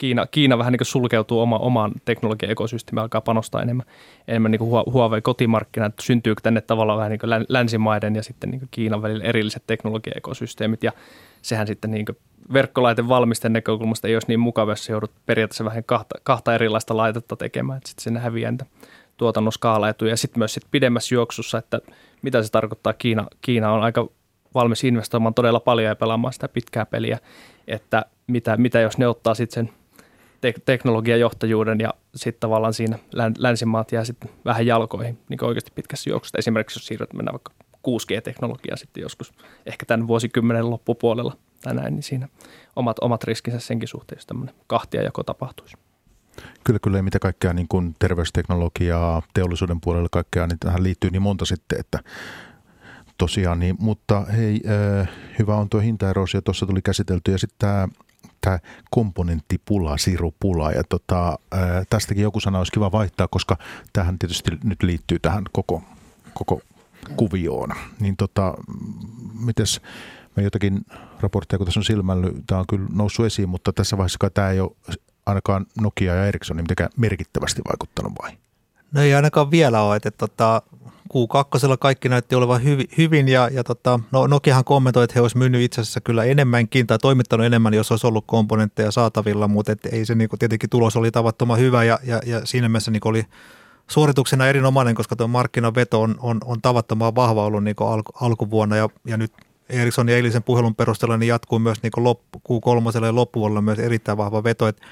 Kiina, Kiina vähän niin sulkeutuu oma, omaan teknologiaekosysteemiin, alkaa panostaa enemmän, enemmän niin Huawei kotimarkkina, että syntyykö tänne tavallaan vähän niin länsimaiden ja sitten niin Kiinan välillä erilliset teknologiaekosysteemit? Ja sehän sitten niin verkkolaiten valmisten näkökulmasta ei olisi niin mukava, jos joudut periaatteessa vähän kahta, kahta erilaista laitetta tekemään, että sitten sinne häviää niitä tuotannon skaalaetuja ja sitten myös sit pidemmässä juoksussa, että mitä se tarkoittaa. Kiina, Kiina on aika valmis investoimaan todella paljon ja pelaamaan sitä pitkää peliä, että mitä, mitä jos ne ottaa sitten sen te- teknologiajohtajuuden ja sitten tavallaan siinä länsimaat jää sitten vähän jalkoihin niin oikeasti pitkässä juoksussa. Esimerkiksi jos siirryt mennään vaikka 6G-teknologiaan sitten joskus ehkä tämän vuosikymmenen loppupuolella tai näin, niin siinä omat, omat riskinsä senkin suhteen, jos tämmöinen kahtiajako tapahtuisi. Kyllä, kyllä, mitä kaikkea niin kuin terveysteknologiaa, teollisuuden puolella kaikkea, niin tähän liittyy niin monta sitten, että tosiaan, niin, mutta hei, äh, hyvä on tuo hintaerosio, tuossa tuli käsitelty ja sitten tämä tämä komponenttipula, sirupula. Ja tota, tästäkin joku sana olisi kiva vaihtaa, koska tähän tietysti nyt liittyy tähän koko, koko kuvioon. Niin tota, mites me jotakin raportteja, kun tässä on silmällä, tämä on kyllä noussut esiin, mutta tässä vaiheessa tämä ei ole ainakaan Nokia ja Ericsson mitenkään merkittävästi vaikuttanut vai? No ei ainakaan vielä ole, että tota, Q2 kaikki näytti olevan hyvi, hyvin ja, ja tota, no Nokiahan kommentoi, että he olisivat myynyt itse asiassa kyllä enemmänkin tai toimittanut enemmän, jos olisi ollut komponentteja saatavilla, mutta et ei se niin kuin, tietenkin tulos oli tavattoman hyvä ja, ja, ja siinä mielessä niin oli suorituksena erinomainen, koska tuo markkinaveto on, on, on tavattoman vahva ollut niin alku, alkuvuonna ja, ja nyt Ericssonin eilisen puhelun perusteella niin jatkuu myös niin loppu, Q3 ja loppuvuonna myös erittäin vahva veto, että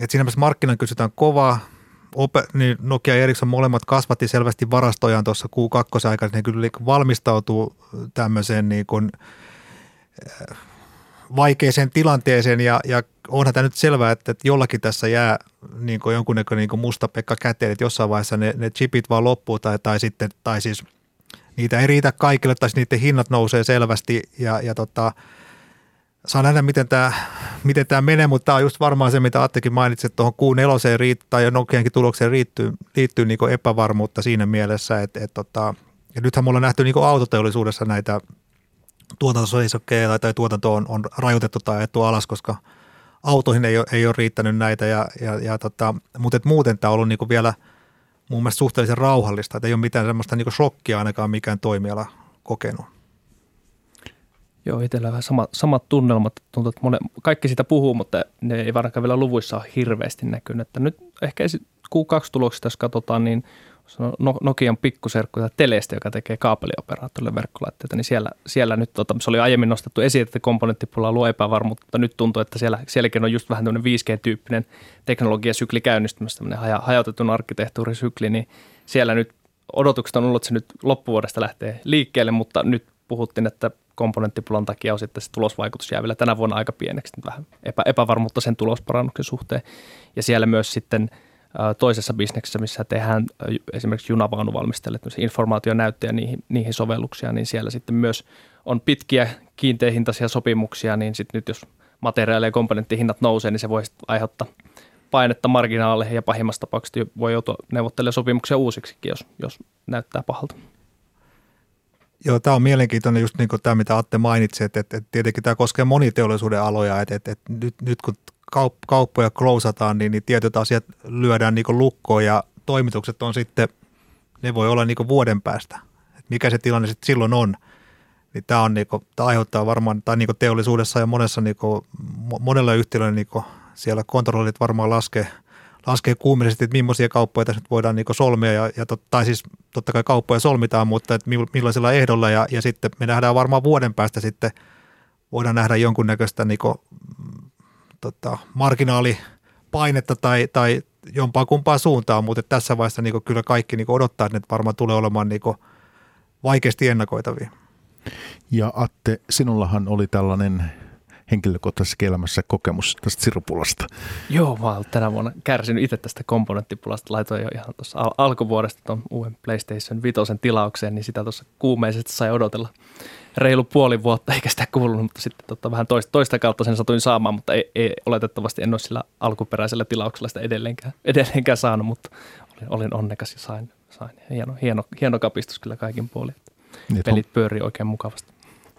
et siinä mielessä markkinan kysytään kovaa, Ope, niin Nokia ja Ericsson molemmat kasvatti selvästi varastojaan tuossa Q2 aikana, niin kyllä valmistautuu tämmöiseen niin kuin, äh, vaikeeseen tilanteeseen ja, ja onhan tämä nyt selvää, että, että jollakin tässä jää niin kuin jonkunnäköinen niin musta pekka käteen, että jossain vaiheessa ne, ne chipit vaan loppuu tai, tai sitten, tai siis niitä ei riitä kaikille tai niiden hinnat nousee selvästi ja, ja tota, saa nähdä, miten tämä, miten tämä menee, mutta tämä on just varmaan se, mitä Attekin mainitsi, että tuohon kuun neloseen riittää, tai Nokiankin tulokseen liittyy, liittyy niin epävarmuutta siinä mielessä, että, että, että ja nythän me ollaan nähty niin autoteollisuudessa näitä tuotantoseisokkeja tai tuotanto on, on rajoitettu tai ajettu alas, koska autoihin ei ole, ei ole riittänyt näitä, ja, ja, ja tota, mutta et muuten tämä on ollut niin vielä mun mielestä suhteellisen rauhallista, että ei ole mitään semmoista niin shokkia ainakaan mikään toimiala kokenut. Joo, itsellä vähän sama, samat tunnelmat. Tuntuu, että monen, kaikki sitä puhuu, mutta ne ei varmaan vielä luvuissa ole hirveästi näkynyt. Että nyt ehkä Q2-tuloksista, jos katsotaan, niin no, Nokian pikkuserkku Telestä, joka tekee kaapelioperaattorille verkkolaitteita, niin siellä, siellä nyt, tota, se oli aiemmin nostettu esiin, että komponenttipula luo epävarmuutta, mutta nyt tuntuu, että siellä, sielläkin on just vähän tämmöinen 5G-tyyppinen teknologiasykli käynnistymässä, tämmöinen haja, hajautetun arkkitehtuurisykli, niin siellä nyt odotukset on ollut, että se nyt loppuvuodesta lähtee liikkeelle, mutta nyt puhuttiin, että komponenttipulan takia on sitten se tulosvaikutus jää vielä tänä vuonna aika pieneksi, vähän epä, epävarmuutta sen tulosparannuksen suhteen. Ja siellä myös sitten toisessa bisneksessä, missä tehdään esimerkiksi junavaunuvalmistajille informaationäyttöjä niihin, niihin sovelluksia, niin siellä sitten myös on pitkiä kiinteähintaisia sopimuksia, niin sitten nyt jos materiaali- ja komponenttihinnat nousee, niin se voi aiheuttaa painetta marginaaleihin ja pahimmassa tapauksessa voi joutua neuvottelemaan sopimuksia uusiksikin, jos, jos näyttää pahalta. Joo, tämä on mielenkiintoinen just niin kuin tämä, mitä Atte mainitsi, että, että, että tietenkin tämä koskee moniteollisuuden aloja, että, että, että nyt, nyt kun kaup, kauppoja klousataan, niin, niin tietyt asiat lyödään niin lukkoon ja toimitukset on sitten, ne voi olla niin vuoden päästä. Että mikä se tilanne sitten silloin on, niin tämä, on niin kuin, tämä aiheuttaa varmaan, tai niin teollisuudessa ja monessa niin kuin, monella yhtiöllä niin siellä kontrollit varmaan laskee – laskee kuumisesti, että millaisia kauppoja tässä nyt voidaan niin solmia, ja, ja tot, tai siis totta kai kauppoja solmitaan, mutta että millaisella ehdolla, ja, ja sitten me nähdään varmaan vuoden päästä sitten, voidaan nähdä jonkunnäköistä niin kuin, tota, marginaalipainetta tai, tai jompaa kumpaa suuntaan, mutta tässä vaiheessa niin kyllä kaikki niin odottaa, että ne varmaan tulee olemaan niin vaikeasti ennakoitavia. Ja Atte, sinullahan oli tällainen henkilökohtaisessa elämässä kokemus tästä sirupulasta? Joo, mä olen tänä vuonna kärsinyt itse tästä komponenttipulasta. Laitoin jo ihan tuossa al- alkuvuodesta tuon uuden PlayStation 5 tilaukseen, niin sitä tuossa kuumeisesti sai odotella reilu puoli vuotta, eikä sitä kuulunut, mutta sitten tota, vähän toista, toista kautta sen satuin saamaan, mutta ei, ei, oletettavasti en ole sillä alkuperäisellä tilauksella sitä edelleenkään, [LAUGHS] edelleenkään saanut, mutta olin, olin onnekas ja sain, sain. Hieno, hieno, hieno kapistus kyllä kaikin puolin. Niin, Pelit on... pyörii oikein mukavasti.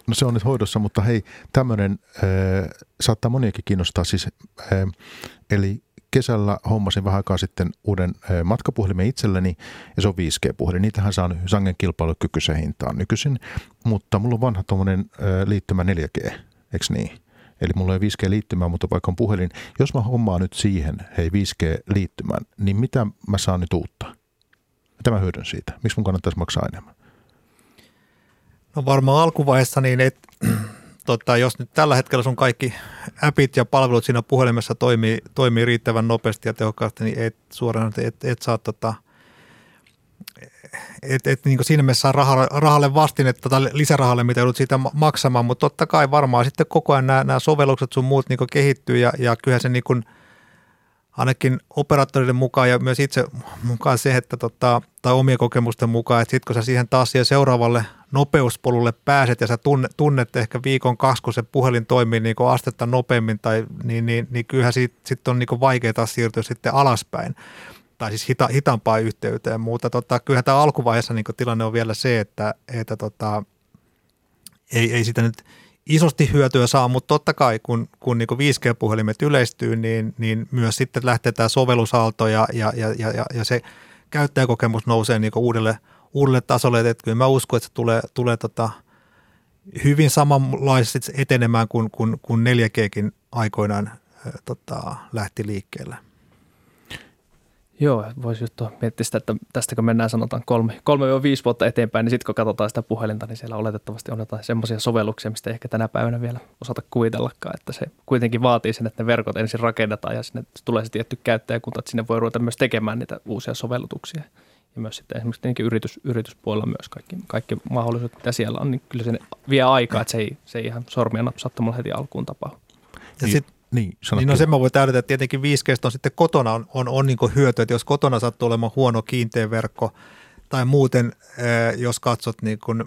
No se on nyt hoidossa, mutta hei, tämmöinen äh, saattaa moniakin kiinnostaa siis, äh, eli kesällä hommasin vähän aikaa sitten uuden matkapuhelimen itselleni ja se on 5G-puhelin. Niitähän saa sangen kilpailukykyisen hintaan nykyisin, mutta mulla on vanha tuommoinen liittymä 4G, eikö niin? Eli mulla ei 5G-liittymää, mutta vaikka on puhelin. Jos mä hommaan nyt siihen, hei 5G-liittymän, niin mitä mä saan nyt uutta? Mitä mä hyödyn siitä? Miksi mun kannattaisi maksaa enemmän? No varmaan alkuvaiheessa niin, että [CLEARS THROAT] tota, jos nyt tällä hetkellä sun kaikki appit ja palvelut siinä puhelimessa toimii, toimii riittävän nopeasti ja tehokkaasti, niin et suoraan, et, et saa tota, et, et niin siinä mielessä saa rahalle, rahalle vastinetta tai lisärahalle, mitä joudut siitä maksamaan, mutta totta kai varmaan sitten koko ajan nämä, nämä sovellukset sun muut niin kehittyy ja, ja kyllähän se niin kuin – ainakin operaattoreiden mukaan ja myös itse mukaan se, että tota, tai omien kokemusten mukaan, että sitten kun sä siihen taas siihen seuraavalle nopeuspolulle pääset ja sä tunnet, tunnet ehkä viikon kaksi, kun se puhelin toimii niin kuin astetta nopeammin, tai, niin, niin, niin kyllähän siitä sit on niin kuin vaikea taas siirtyä sitten alaspäin tai siis hita, hitaampaan yhteyteen, mutta tota, kyllähän tämä alkuvaiheessa niin tilanne on vielä se, että, että tota, ei, ei sitä nyt – isosti hyötyä saa, mutta totta kai kun, kun niin 5G-puhelimet yleistyy, niin, niin myös sitten lähtee tämä sovellusaalto ja, ja, ja, ja, ja se käyttäjäkokemus nousee niin uudelle, uudelle tasolle. Että kyllä mä uskon, että se tulee, tulee tota hyvin samanlaisesti etenemään kuin, kuin, kuin 4Gkin aikoinaan tota, lähti liikkeelle. Joo, voisi just miettiä sitä, että tästä kun mennään sanotaan kolme, kolme viisi vuotta eteenpäin, niin sitten kun katsotaan sitä puhelinta, niin siellä oletettavasti on jotain semmoisia sovelluksia, mistä ehkä tänä päivänä vielä osata kuvitellakaan, että se kuitenkin vaatii sen, että ne verkot ensin rakennetaan ja sinne tulee se tietty käyttäjäkunta, että sinne voi ruveta myös tekemään niitä uusia sovellutuksia. Ja myös sitten esimerkiksi yritys, yrityspuolella myös kaikki, kaikki mahdollisuudet, mitä siellä on, niin kyllä se vie aikaa, että se ei, se ei ihan sormia napsauttamalla heti alkuun tapahdu. Ja sitten niin, niin no sen mä voin täydentää, että tietenkin 5G on sitten kotona on, on, on niin hyöty, että jos kotona sattuu olemaan huono kiinteä verkko tai muuten, eh, jos katsot niin kuin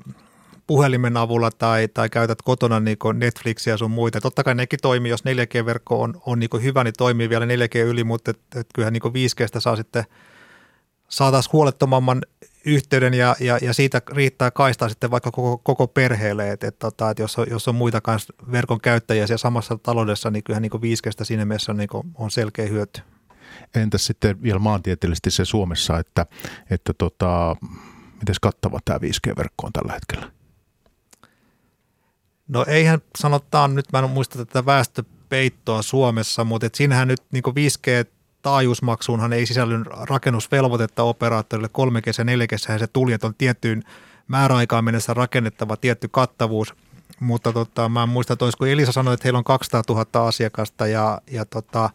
puhelimen avulla tai, tai käytät kotona niin Netflixiä ja sun muita. Totta kai nekin toimii, jos 4G-verkko on, on niin hyvä, niin toimii vielä 4G yli, mutta et, et kyllähän niin 5Gstä saa sitten saataisiin huolettomamman yhteyden ja, ja, ja siitä riittää kaistaa sitten vaikka koko, koko perheelle, että et, tota, et jos, on, jos on muita kanssa verkon käyttäjiä siellä samassa taloudessa, niin kyllähän niin 5 siinä mielessä on, niin on selkeä hyöty. Entäs sitten vielä maantieteellisesti se Suomessa, että, että tota, miten kattava tämä 5G-verkko on tällä hetkellä? No eihän sanotaan, nyt mä en muista tätä väestöpeittoa Suomessa, mutta et siinähän nyt niin 5G taajuusmaksuunhan ei sisälly rakennusvelvoitetta operaattorille. Kolme kesä, neljä kesä se tuli, että on tiettyyn määräaikaan mennessä rakennettava tietty kattavuus. Mutta tota, mä en muista, että olisiko Elisa sanoi, että heillä on 200 000 asiakasta ja, ja, tota,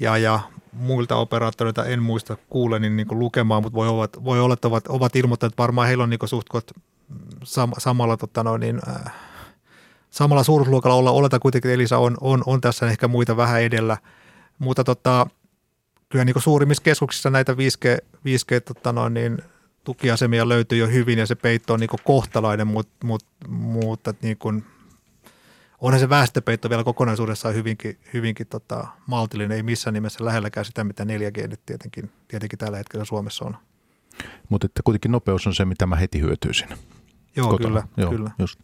ja, ja muilta operaattoreilta en muista kuuleni niin kuin lukemaan, mutta voi olla, voi olla että ovat, ovat ilmoittaneet, että varmaan heillä on niin suht sam, samalla, tota no, niin, äh, samalla suuruusluokalla olla. Oletan kuitenkin, että Elisa on, on, on tässä ehkä muita vähän edellä – mutta tota, kyllä niin suurimmissa keskuksissa näitä 5G, 5G tota noin, niin tukiasemia löytyy jo hyvin ja se peitto on niin kohtalainen, mutta, mutta, mutta niin kuin onhan se väestöpeitto vielä kokonaisuudessaan hyvinkin, hyvinkin tota, maltillinen, ei missään nimessä lähelläkään sitä, mitä 4G nyt tietenkin, tietenkin tällä hetkellä Suomessa on. Mutta että kuitenkin nopeus on se, mitä mä heti hyötyisin. Joo, kotona. kyllä, Joo, kyllä. Just.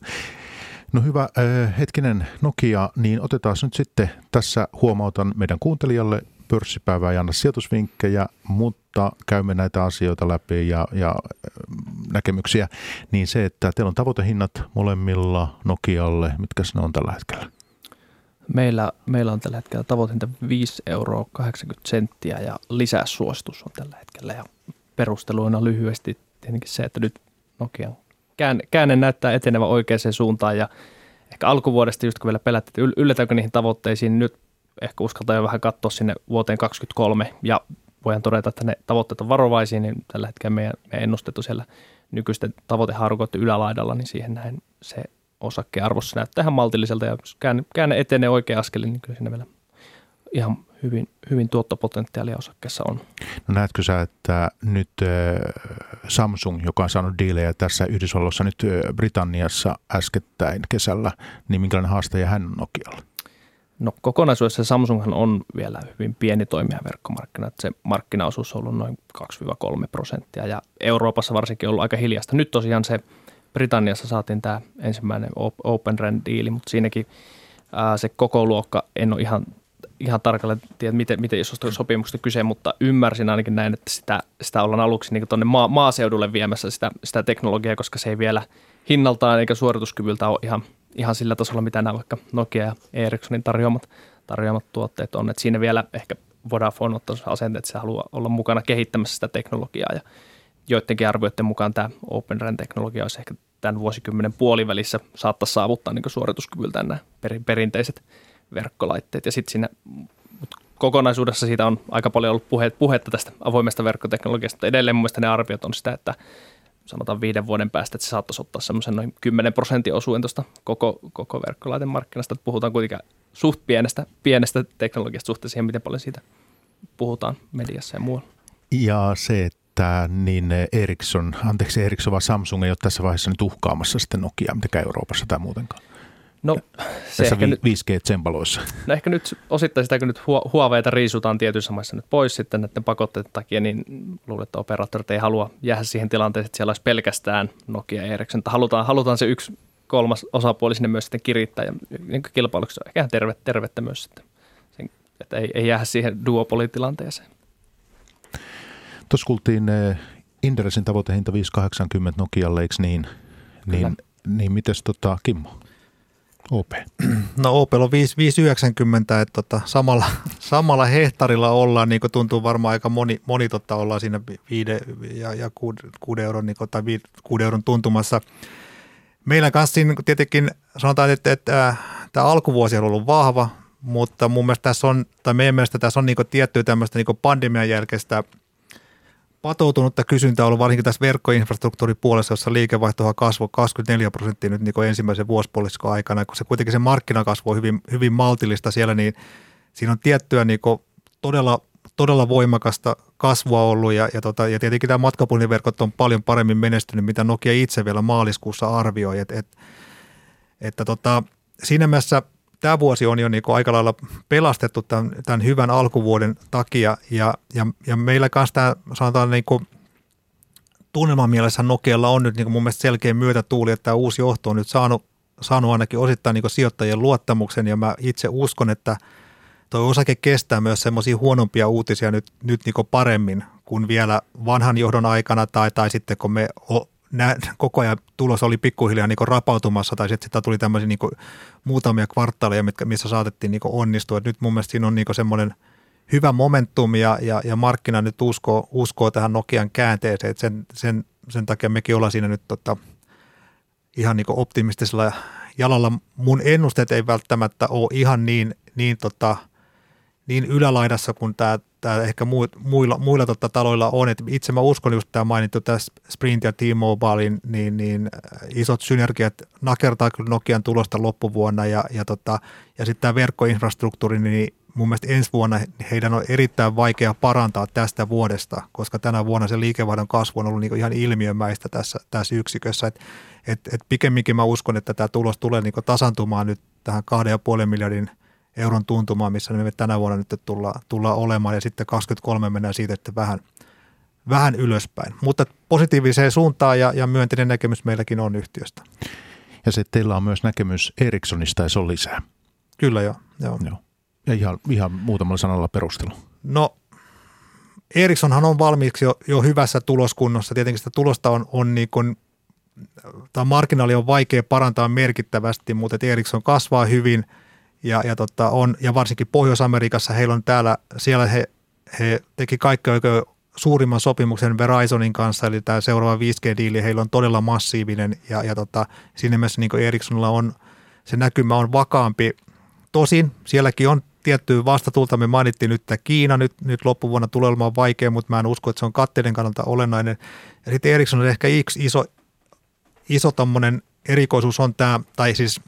No hyvä, äh, hetkinen Nokia, niin otetaan nyt sitten tässä huomautan meidän kuuntelijalle pörssipäivää ja anna sijoitusvinkkejä, mutta käymme näitä asioita läpi ja, ja äh, näkemyksiä, niin se, että teillä on tavoitehinnat molemmilla Nokialle, mitkä ne on tällä hetkellä? Meillä, meillä on tällä hetkellä tavoitinta 5 euroa 80 senttiä ja lisäsuositus on tällä hetkellä. Ja perusteluina lyhyesti tietenkin se, että nyt Nokian käänne, käänne näyttää etenevän oikeaan suuntaan ja ehkä alkuvuodesta just kun vielä pelättiin, että yllätäänkö niihin tavoitteisiin, nyt ehkä uskaltaa jo vähän katsoa sinne vuoteen 2023 ja voidaan todeta, että ne tavoitteet on varovaisia, niin tällä hetkellä meidän, meidän ennustettu siellä nykyisten tavoiteharukoiden ylälaidalla, niin siihen näin se osakkeen arvossa näyttää ihan maltilliselta ja jos käänne, käänne etenee oikea askelin, niin kyllä siinä vielä ihan hyvin, hyvin tuottopotentiaalia osakkeessa on. No näetkö sä, että nyt äh, Samsung, joka on saanut diilejä tässä Yhdysvalloissa nyt äh, Britanniassa äskettäin kesällä, niin minkälainen haastaja hän on Nokialle? No kokonaisuudessa Samsunghan on vielä hyvin pieni toimija verkkomarkkina, että se markkinaosuus on ollut noin 2-3 prosenttia ja Euroopassa varsinkin ollut aika hiljasta. Nyt tosiaan se Britanniassa saatiin tämä ensimmäinen Open RAN-diili, mutta siinäkin ää, se koko luokka, en ole ihan, ihan tarkalleen tiedä, miten, miten isosta sopimuksesta kyse, mutta ymmärsin ainakin näin, että sitä, sitä ollaan aluksi niin tuonne maa, maaseudulle viemässä sitä, sitä teknologiaa, koska se ei vielä hinnaltaan eikä suorituskyvyltä ole ihan, ihan sillä tasolla, mitä nämä vaikka Nokia ja Ericssonin tarjoamat, tarjoamat tuotteet on. Että siinä vielä ehkä Vodafone ottaa asenteet, että se haluaa olla mukana kehittämässä sitä teknologiaa ja joidenkin arvioiden mukaan tämä Open RAN-teknologia olisi ehkä tämän vuosikymmenen puolivälissä saattaisi saavuttaa niin suorituskyvyltään nämä perinteiset verkkolaitteet. Ja sitten siinä kokonaisuudessa siitä on aika paljon ollut puhe, puhetta tästä avoimesta verkkoteknologiasta, mutta edelleen mun ne arviot on sitä, että sanotaan viiden vuoden päästä, että se saattaisi ottaa semmoisen noin 10 prosentin osuuden tuosta koko, koko verkkolaitemarkkinasta. Että puhutaan kuitenkin suht pienestä, pienestä teknologiasta suhteessa siihen, miten paljon siitä puhutaan mediassa ja muualla. Ja se, että että niin Ericsson, anteeksi Ericsson vaan Samsung ei ole tässä vaiheessa nyt uhkaamassa sitten Nokia, mitenkään Euroopassa tai muutenkaan. No, se tässä vi- 5G-tsempaloissa. No ehkä nyt osittain sitä, kun nyt Huaweita riisutaan tietyissä maissa nyt pois sitten näiden pakotteiden takia, niin luulen, että operaattorit ei halua jäädä siihen tilanteeseen, että siellä olisi pelkästään Nokia ja Ericsson. Halutaan, halutaan se yksi kolmas osapuoli sinne myös sitten kirittää ja niin kilpailuksi on ehkä terve, tervettä myös sitten, sen, että ei, ei jää siihen duopolitilanteeseen. Tuossa kuultiin eh, Inderesin tavoitehinta 580 Nokialle, eikö niin? Niin, niin mites tota, Kimmo? OP? No OP on 590, että tota, samalla, [LAUGHS] samalla hehtarilla ollaan, niin kuin tuntuu varmaan aika moni, moni tota, ollaan siinä 5 ja, ja 6, euron, niin kuin, tai 6 euron tuntumassa. Meillä kanssa siinä niin tietenkin sanotaan, että, että äh, tämä alkuvuosi on ollut vahva, mutta mun mielestä tässä on, tai meidän mielestä tässä on niin tiettyä tämmöistä niin pandemian jälkeistä – patoutunutta kysyntää ollut varsinkin tässä verkkoinfrastruktuuripuolessa, jossa liikevaihtoa kasvoi 24 prosenttia nyt niin ensimmäisen vuosipuoliskon aikana, kun se kuitenkin se markkinakasvu on hyvin, hyvin maltillista siellä, niin siinä on tiettyä niin todella, todella voimakasta kasvua ollut ja, ja, tota, ja tietenkin tämä matkapuhelinverkot on paljon paremmin menestynyt, mitä Nokia itse vielä maaliskuussa arvioi, et, et, että tota, siinä mielessä tämä vuosi on jo niin kuin aika lailla pelastettu tämän, tämän hyvän alkuvuoden takia ja, ja, ja meillä kanssa tämä sanotaan niin kuin tunnelman mielessä Nokialla on nyt niin kuin mun mielestä selkeä myötätuuli, että tämä uusi johto on nyt saanut, saanut ainakin osittain niin kuin sijoittajien luottamuksen ja mä itse uskon, että tuo osake kestää myös semmoisia huonompia uutisia nyt, nyt niin kuin paremmin kuin vielä vanhan johdon aikana tai, tai sitten kun me nää, koko ajan tulos oli pikkuhiljaa niin rapautumassa tai sitten sitä tuli tämmöisiä niin muutamia kvartaaleja, mitkä, missä saatettiin niin onnistua. Et nyt mun mielestä siinä on niin semmoinen hyvä momentum ja, ja, ja markkina nyt uskoo, uskoo tähän Nokian käänteeseen. Et sen, sen, sen takia mekin ollaan siinä nyt tota, ihan niin optimistisella jalalla. Mun ennusteet ei välttämättä ole ihan niin, niin, tota, niin ylälaidassa kuin tämä tämä ehkä muilla, muilla tota, taloilla on. Et itse mä uskon just tämä mainittu tässä Sprint ja T-Mobilein, niin, niin äh, isot synergiat nakertaa kyllä Nokian tulosta loppuvuonna ja, ja, tota, ja sitten tämä verkkoinfrastruktuuri, niin mun mielestä ensi vuonna heidän on erittäin vaikea parantaa tästä vuodesta, koska tänä vuonna se liikevaihdon kasvu on ollut niin ihan ilmiömäistä tässä, tässä yksikössä. Et, et, et pikemminkin mä uskon, että tämä tulos tulee niin tasantumaan nyt tähän 2,5 miljardin euron tuntumaan, missä me tänä vuonna nyt tullaan, tullaan olemaan ja sitten 23 mennään siitä, että vähän, vähän ylöspäin. Mutta positiiviseen suuntaan ja, ja myönteinen näkemys meilläkin on yhtiöstä. Ja se teillä on myös näkemys Ericssonista ja se on lisää. Kyllä joo. joo. joo. Ja ihan, ihan muutamalla sanalla perustelu. No Ericssonhan on valmiiksi jo, jo hyvässä tuloskunnossa. Tietenkin sitä tulosta on, on niin kuin, tämä marginaali on vaikea parantaa merkittävästi, mutta Ericsson kasvaa hyvin ja, ja, tota on, ja varsinkin Pohjois-Amerikassa heillä on täällä, siellä he, he teki kaikki oikein suurimman sopimuksen Verizonin kanssa, eli tämä seuraava 5G-diili heillä on todella massiivinen ja, ja tota, siinä mielessä niin Ericssonilla on, se näkymä on vakaampi. Tosin sielläkin on tiettyä vastatulta. Me mainittiin nyt että Kiina nyt, nyt loppuvuonna tulee olemaan vaikea, mutta mä en usko, että se on katteiden kannalta olennainen. Ja sitten Ericsson on ehkä yksi iso, iso erikoisuus on tämä, tai siis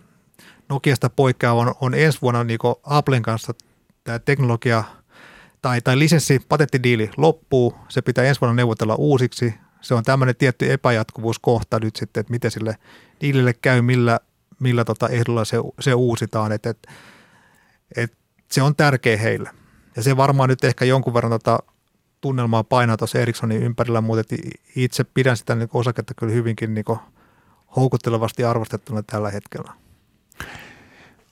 Nokiasta poikkeava on, on ensi vuonna niin Applen kanssa tämä teknologia tai, tai lisenssi, patenttidiili loppuu, se pitää ensi vuonna neuvotella uusiksi. Se on tämmöinen tietty epäjatkuvuuskohta nyt sitten, että miten sille diilille käy, millä, millä tota ehdolla se, se uusitaan. Että et, et se on tärkeä heille. Ja se varmaan nyt ehkä jonkun verran tota tunnelmaa painaa tuossa Ericssonin ympärillä, mutta itse pidän sitä niin osaketta kyllä hyvinkin niin houkuttelevasti arvostettuna tällä hetkellä.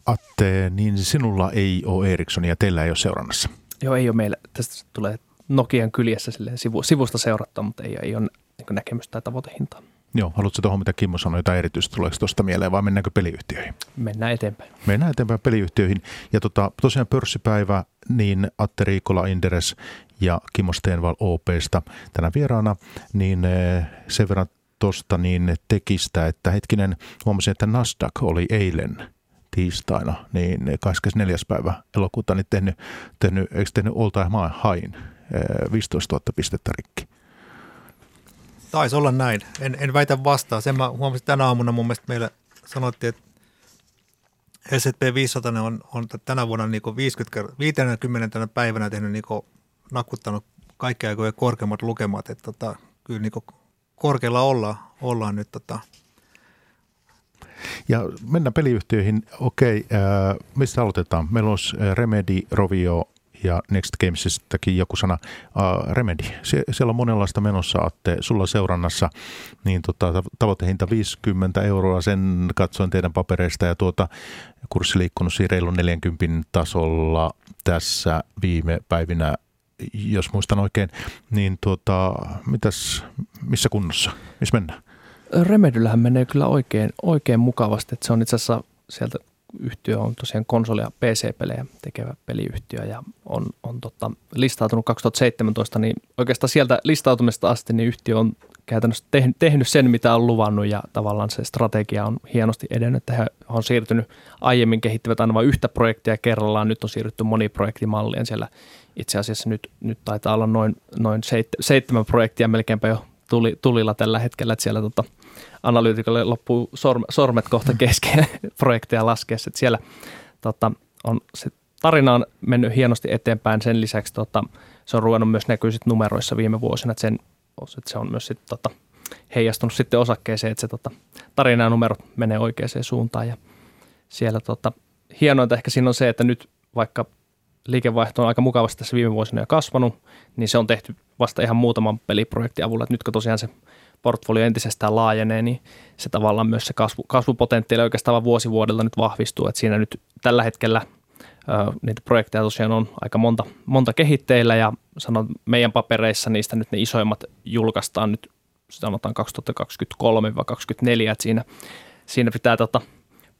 Atte, niin sinulla ei ole Ericssonia, teillä ei ole seurannassa. Joo, ei ole meillä. Tästä tulee Nokian kyljessä sivu, sivusta seurattua, mutta ei, ei ole niin näkemystä tai tavoitehintaa. Joo, haluatko tuohon, mitä Kimmo sanoi, jotain erityistä, tuleeko tuosta mieleen vai mennäänkö peliyhtiöihin? Mennään eteenpäin. Mennään eteenpäin peliyhtiöihin. Ja tota, tosiaan pörssipäivä, niin Atte Riikola Inderes ja Kimmo Stenval OPsta tänä vieraana, niin eh, sen verran tuosta niin tekistä, että hetkinen, huomasin, että Nasdaq oli eilen tiistaina, niin 24. päivä elokuuta, niin tehnyt, tehnyt, eikö tehnyt all time high, 15 000 pistettä rikki. Taisi olla näin. En, en väitä vastaan. Sen mä huomasin tänä aamuna mun mielestä meillä sanottiin, että S&P 500 on, on tänä vuonna niin 50, 50 päivänä tehnyt niin nakuttanut kaikkia aikojen korkeammat lukemat. Että tota, kyllä niin korkealla ollaan, ollaan nyt tota, ja mennään peliyhtiöihin. Okei, äh, mistä aloitetaan? Meillä olisi Remedy, Rovio, ja Next Gamesistakin joku sana. Uh, Remedy, Sie- siellä on monenlaista menossa, Atte, sulla seurannassa, niin tota, tavoitehinta 50 euroa, sen katsoin teidän papereista ja tuota, kurssi liikkunut siinä reilun 40 tasolla tässä viime päivinä, jos muistan oikein, niin tuota, mitäs, missä kunnossa, missä mennään? Remedyllähän menee kyllä oikein, oikein mukavasti, että se on itse asiassa sieltä yhtiö on tosiaan konsoli- ja PC-pelejä tekevä peliyhtiö ja on, on tota, listautunut 2017, niin oikeastaan sieltä listautumista asti niin yhtiö on käytännössä tehnyt, tehnyt sen, mitä on luvannut ja tavallaan se strategia on hienosti edennyt, he on siirtynyt aiemmin kehittivät aina vain yhtä projektia kerrallaan, nyt on siirrytty moniprojektimalliin siellä itse asiassa nyt, nyt taitaa olla noin, noin seitsemän projektia melkeinpä jo tuli, tulilla tällä hetkellä, että siellä tota, analyytikolle loppuu sorm, sormet kohta kesken [LAUGHS] projekteja laskeessa. Että siellä tota, on se tarina on mennyt hienosti eteenpäin. Sen lisäksi tota, se on ruvennut myös näkyy sit numeroissa viime vuosina, että, sen, että se on myös sit, tota, heijastunut sitten osakkeeseen, että se tota, tarina ja numerot menee oikeaan suuntaan. Ja siellä tota, hienointa ehkä siinä on se, että nyt vaikka liikevaihto on aika mukavasti tässä viime vuosina jo kasvanut, niin se on tehty vasta ihan muutaman peliprojektin avulla. Että nyt kun tosiaan se portfolio entisestään laajenee, niin se tavallaan myös se kasvu, kasvupotentiaali oikeastaan vuosi vuodelta nyt vahvistuu. Että siinä nyt tällä hetkellä ö, niitä projekteja tosiaan on aika monta, monta kehitteillä ja sanon meidän papereissa niistä nyt ne isoimmat julkaistaan nyt sanotaan 2023-2024, että siinä, siinä pitää tota,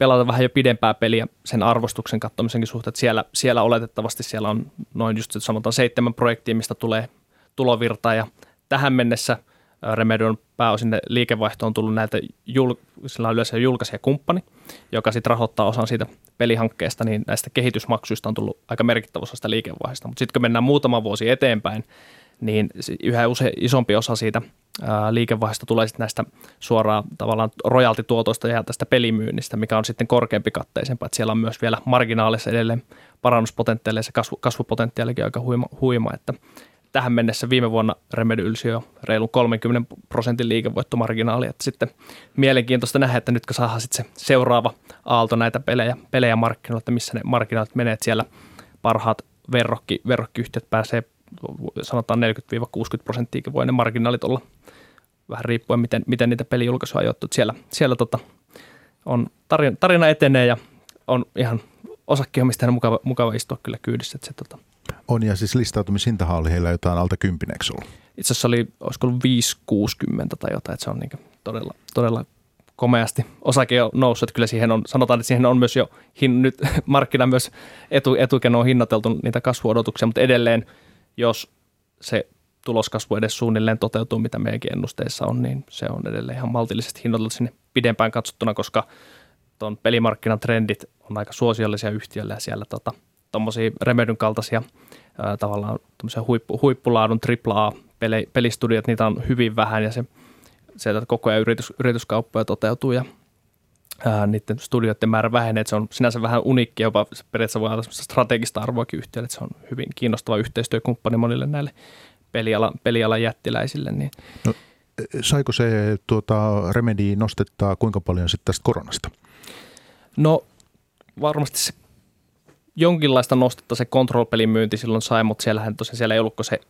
pelata vähän jo pidempää peliä sen arvostuksen katsomisenkin suhteen. Siellä, siellä oletettavasti siellä on noin just sanotaan seitsemän projektia, mistä tulee tulovirta ja tähän mennessä – Remedion pääosin liikevaihto on tullut näiltä, jul, sillä on yleensä joka sitten rahoittaa osan siitä pelihankkeesta, niin näistä kehitysmaksuista on tullut aika merkittävä osa sitä liikevaihdosta. Mutta sitten kun mennään muutama vuosi eteenpäin, niin yhä use, isompi osa siitä liikevaihdosta tulee sitten näistä suoraan tavallaan rojaltituotoista ja tästä pelimyynnistä, mikä on sitten korkeampi katteisempaa. Että siellä on myös vielä marginaalissa edelleen parannuspotentiaalia ja se kasvu, kasvupotentiaalikin aika huima, huima että tähän mennessä viime vuonna Remedy ylsi jo reilun 30 prosentin liikevoittomarginaali, että sitten mielenkiintoista nähdä, että nyt kun saadaan sitten se seuraava aalto näitä pelejä, pelejä markkinoilla, että missä ne markkinat menee, että siellä parhaat verrokki, verrokkiyhtiöt pääsee sanotaan 40-60 prosenttia voi ne marginaalit olla vähän riippuen, miten, miten niitä pelijulkaisuja on ajoittu. Siellä, siellä tota, on tarina, tarina etenee ja on ihan osakkeenomistajana mukava, mukava istua kyllä kyydissä. Että se, tota. On ja siis listautumishintahan oli heillä jotain alta kympineksi ollut. Itse asiassa oli, olisiko ollut 5,60 tai jotain, että se on niin todella, todella komeasti osake on noussut. Että kyllä siihen on, sanotaan, että siihen on myös jo hin, nyt [LAUGHS] markkina myös etu, etukäteen on hinnoiteltu niitä kasvuodotuksia, mutta edelleen, jos se tuloskasvu edes suunnilleen toteutuu, mitä meidänkin ennusteissa on, niin se on edelleen ihan maltillisesti hinnoiteltu sinne pidempään katsottuna, koska tuon pelimarkkinan trendit on aika suosiollisia yhtiöille ja siellä tota, tuommoisia Remedyn kaltaisia ää, tavallaan huippu, huippulaadun AAA-pelistudiot, niitä on hyvin vähän ja se, että koko ajan yritys, yrityskauppoja toteutuu ja ää, niiden studioiden määrä vähenee, että se on sinänsä vähän uniikki, jopa se periaatteessa voi olla strategista arvoakin yhtiölle, että se on hyvin kiinnostava yhteistyökumppani monille näille pelialan, pelialan jättiläisille. Niin. No, saiko se tuota, Remedi nostettaa kuinka paljon sitten tästä koronasta? No varmasti se jonkinlaista nostetta se control-pelin myynti silloin sai, mutta siellähän tosiaan siellä ei ollutko se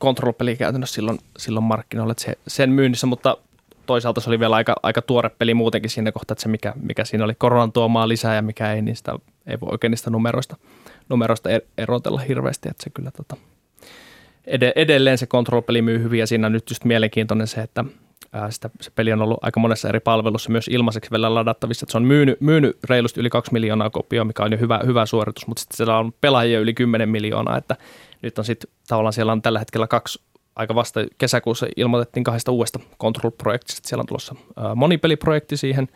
control-peli käytännössä silloin, silloin markkinoilla, että se, sen myynnissä, mutta toisaalta se oli vielä aika, aika tuore peli muutenkin siinä kohtaa, että se mikä, mikä siinä oli koronan tuomaa lisää ja mikä ei, niin sitä ei voi oikein niistä numeroista, numeroista er, erotella hirveästi, että se kyllä tota, edelleen se control-peli myy hyvin ja siinä on nyt just mielenkiintoinen se, että sitä, se peli on ollut aika monessa eri palvelussa myös ilmaiseksi vielä ladattavissa. Että se on myynyt, myynyt reilusti yli 2 miljoonaa kopioa, mikä on jo hyvä, hyvä suoritus, mutta sitten siellä on pelaajia yli 10 miljoonaa, että nyt on sitten tavallaan siellä on tällä hetkellä kaksi aika vasta kesäkuussa ilmoitettiin kahdesta uudesta Control-projektista. Siellä on tulossa monipeliprojekti siihen,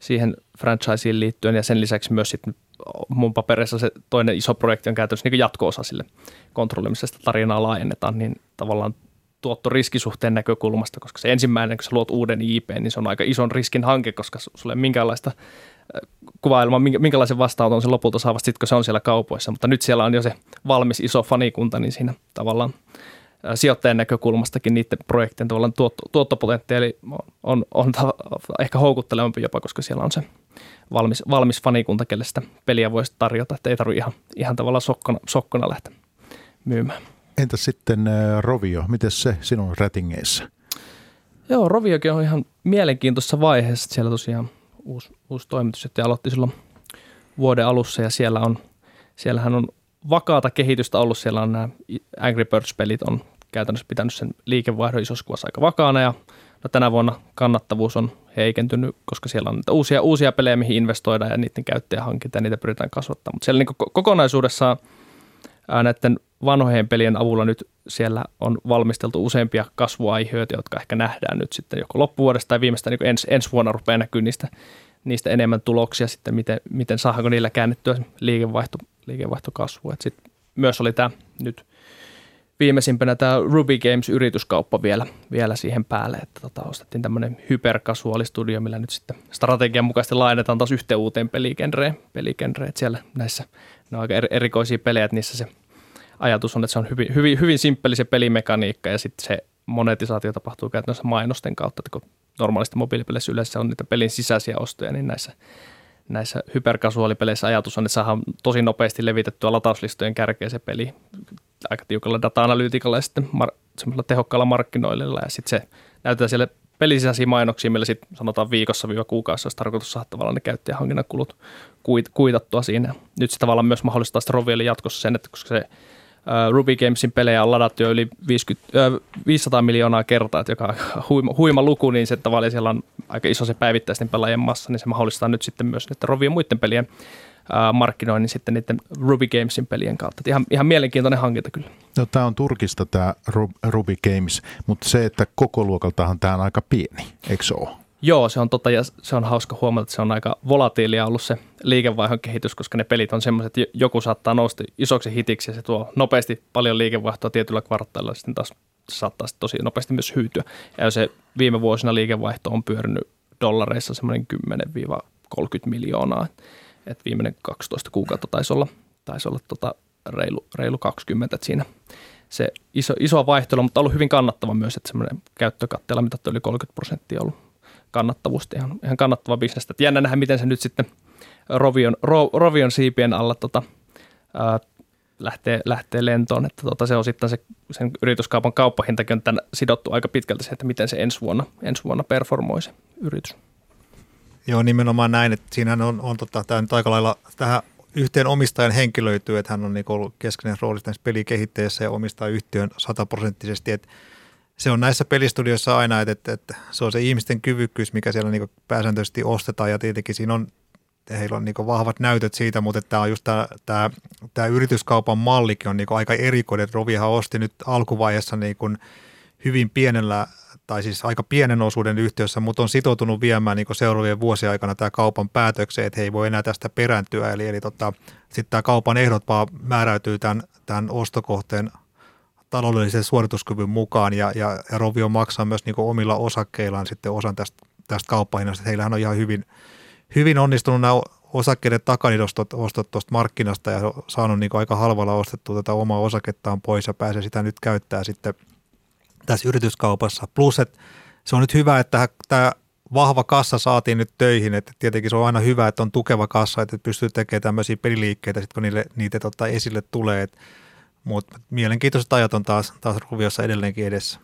siihen franchiseen liittyen ja sen lisäksi myös sitten mun paperissa se toinen iso projekti on käytännössä niin jatko-osa sille kontrollille, missä sitä tarinaa laajennetaan, niin tavallaan tuottoriskisuhteen näkökulmasta, koska se ensimmäinen, kun sä luot uuden IP, niin se on aika ison riskin hanke, koska sulle minkäänlaista kuvailmaa, minkälaisen vastaanoton se lopulta saavat kun se on siellä kaupoissa. Mutta nyt siellä on jo se valmis iso fanikunta, niin siinä tavallaan sijoittajan näkökulmastakin niiden projektien tavallaan tuotto, tuottopotentiaali on, on, on ehkä houkuttelevampi jopa, koska siellä on se valmis, valmis fanikunta, kelle sitä peliä voisi tarjota, että ei tarvitse ihan, ihan tavallaan sokkona, sokkona lähteä myymään. Entä sitten Rovio, miten se sinun rätingeissä? Joo, Roviokin on ihan mielenkiintoisessa vaiheessa. Siellä tosiaan uusi, uusi toimitusjohtaja aloitti silloin vuoden alussa ja siellä on, siellähän on vakaata kehitystä ollut. Siellä on nämä Angry Birds-pelit on käytännössä pitänyt sen liikevaihdon isossa aika vakaana ja no tänä vuonna kannattavuus on heikentynyt, koska siellä on niitä uusia, uusia pelejä, mihin investoidaan ja niiden käyttäjähankinta ja niitä pyritään kasvattamaan. Mutta siellä niin kokonaisuudessaan näiden vanhojen pelien avulla nyt siellä on valmisteltu useampia kasvuaiheita, jotka ehkä nähdään nyt sitten joko loppuvuodesta tai viimeistään niin ensi, ensi vuonna rupeaa näkyä niistä, niistä enemmän tuloksia sitten, miten, miten saadaanko niillä käännettyä liikevaihto, liikevaihtokasvua. Et sit myös oli tämä nyt viimeisimpänä tämä Ruby Games-yrityskauppa vielä, vielä siihen päälle, että tota, ostettiin tämmöinen hyperkasuaalistudio, millä nyt sitten strategian mukaisesti laajennetaan taas yhteen uuteen peligenreen, peligenreen. siellä näissä ne on aika erikoisia pelejä, että niissä se ajatus on, että se on hyvin, hyvin, hyvin simppeli se pelimekaniikka ja sitten se monetisaatio tapahtuu käytännössä mainosten kautta, että kun normaalisti mobiilipeleissä yleensä on niitä pelin sisäisiä ostoja, niin näissä, näissä hyperkasuaalipeleissä ajatus on, että saadaan tosi nopeasti levitettyä latauslistojen kärkeä se peli aika tiukalla data-analyytikalla ja sitten mar- semmoisella tehokkaalla markkinoilla ja sitten se näytetään siellä pelisisäisiä mainoksia, millä sitten sanotaan viikossa viiva kuukaudessa olisi tarkoitus saada tavallaan ne käyttäjähankinnan kulut kuitattua siinä. Nyt se tavallaan myös mahdollistaa sitä Rovielle jatkossa sen, että koska se Ruby Gamesin pelejä on ladattu jo yli 50, äh, 500 miljoonaa kertaa, joka [LAUGHS] huima, huima luku, niin se tavallaan siellä on aika iso se päivittäisten pelaajien massa, niin se mahdollistaa nyt sitten myös että Rovien muiden pelien markkinoinnin sitten niiden Ruby Gamesin pelien kautta. Ihan, ihan mielenkiintoinen hankinta kyllä. No, tämä on Turkista tämä Ruby Games, mutta se, että koko luokaltahan tämä on aika pieni, eikö se ole? Joo, se on totta ja se on hauska huomata, että se on aika volatiilia ollut se liikevaihdon kehitys, koska ne pelit on semmoiset, että joku saattaa nousta isoksi hitiksi ja se tuo nopeasti paljon liikevaihtoa tietyllä kvartaalilla, sitten taas saattaa tosi nopeasti myös hyytyä. Ja se viime vuosina liikevaihto on pyörinyt dollareissa semmoinen 10-30 miljoonaa, että viimeinen 12 kuukautta taisi olla, taisi olla tota reilu, reilu 20, että siinä, se iso, iso vaihtelu, mutta ollut hyvin kannattava myös, että semmoinen käyttökatteella mitattu yli 30 prosenttia ollut kannattavuutta, ihan, ihan kannattava bisnestä. Jännä nähdä, miten se nyt sitten Rovion, Ro, Rovion siipien alla tota, ää, lähtee, lähtee lentoon, että tota, se on sitten se, sen yrityskaupan kauppahintakin on tämän sidottu aika pitkälti se, että miten se ensi vuonna, ensi vuonna performoi se yritys. Joo, nimenomaan näin, että siinähän on, on tota, tämä nyt aika lailla tähän yhteen omistajan henkilöityy, että hän on niin ollut keskeinen rooli tässä pelikehittäjässä ja omistaa yhtiön sataprosenttisesti, että se on näissä pelistudioissa aina, että, että, että se on se ihmisten kyvykkyys, mikä siellä niin pääsääntöisesti ostetaan ja tietenkin siinä on heillä on niin vahvat näytöt siitä, mutta tämä on just tämä, tämä, tämä yrityskaupan mallikin on niin aika erikoinen. Rovihan osti nyt alkuvaiheessa niin hyvin pienellä tai siis aika pienen osuuden yhtiössä, mutta on sitoutunut viemään niin seuraavien vuosien aikana tämä kaupan päätökseen, että he ei voi enää tästä perääntyä. Eli, eli tota, sitten tämä kaupan ehdot vaan määräytyy tämän, tämän ostokohteen taloudellisen suorituskyvyn mukaan ja, ja, ja Rovio maksaa myös niin omilla osakkeillaan sitten osan tästä, tästä kauppahinnasta. Heillähän on ihan hyvin, hyvin onnistunut nämä osakkeiden takanidostot ostot tuosta markkinasta ja saanut niin aika halvalla ostettua tätä omaa osakettaan pois ja pääsee sitä nyt käyttää sitten – tässä yrityskaupassa. Plus, että se on nyt hyvä, että tämä vahva kassa saatiin nyt töihin, että tietenkin se on aina hyvä, että on tukeva kassa, että pystyy tekemään tämmöisiä peliliikkeitä, sit kun niille, niitä tota, esille tulee. Mutta mielenkiintoiset ajat on taas, taas Ruviossa edelleenkin edessä.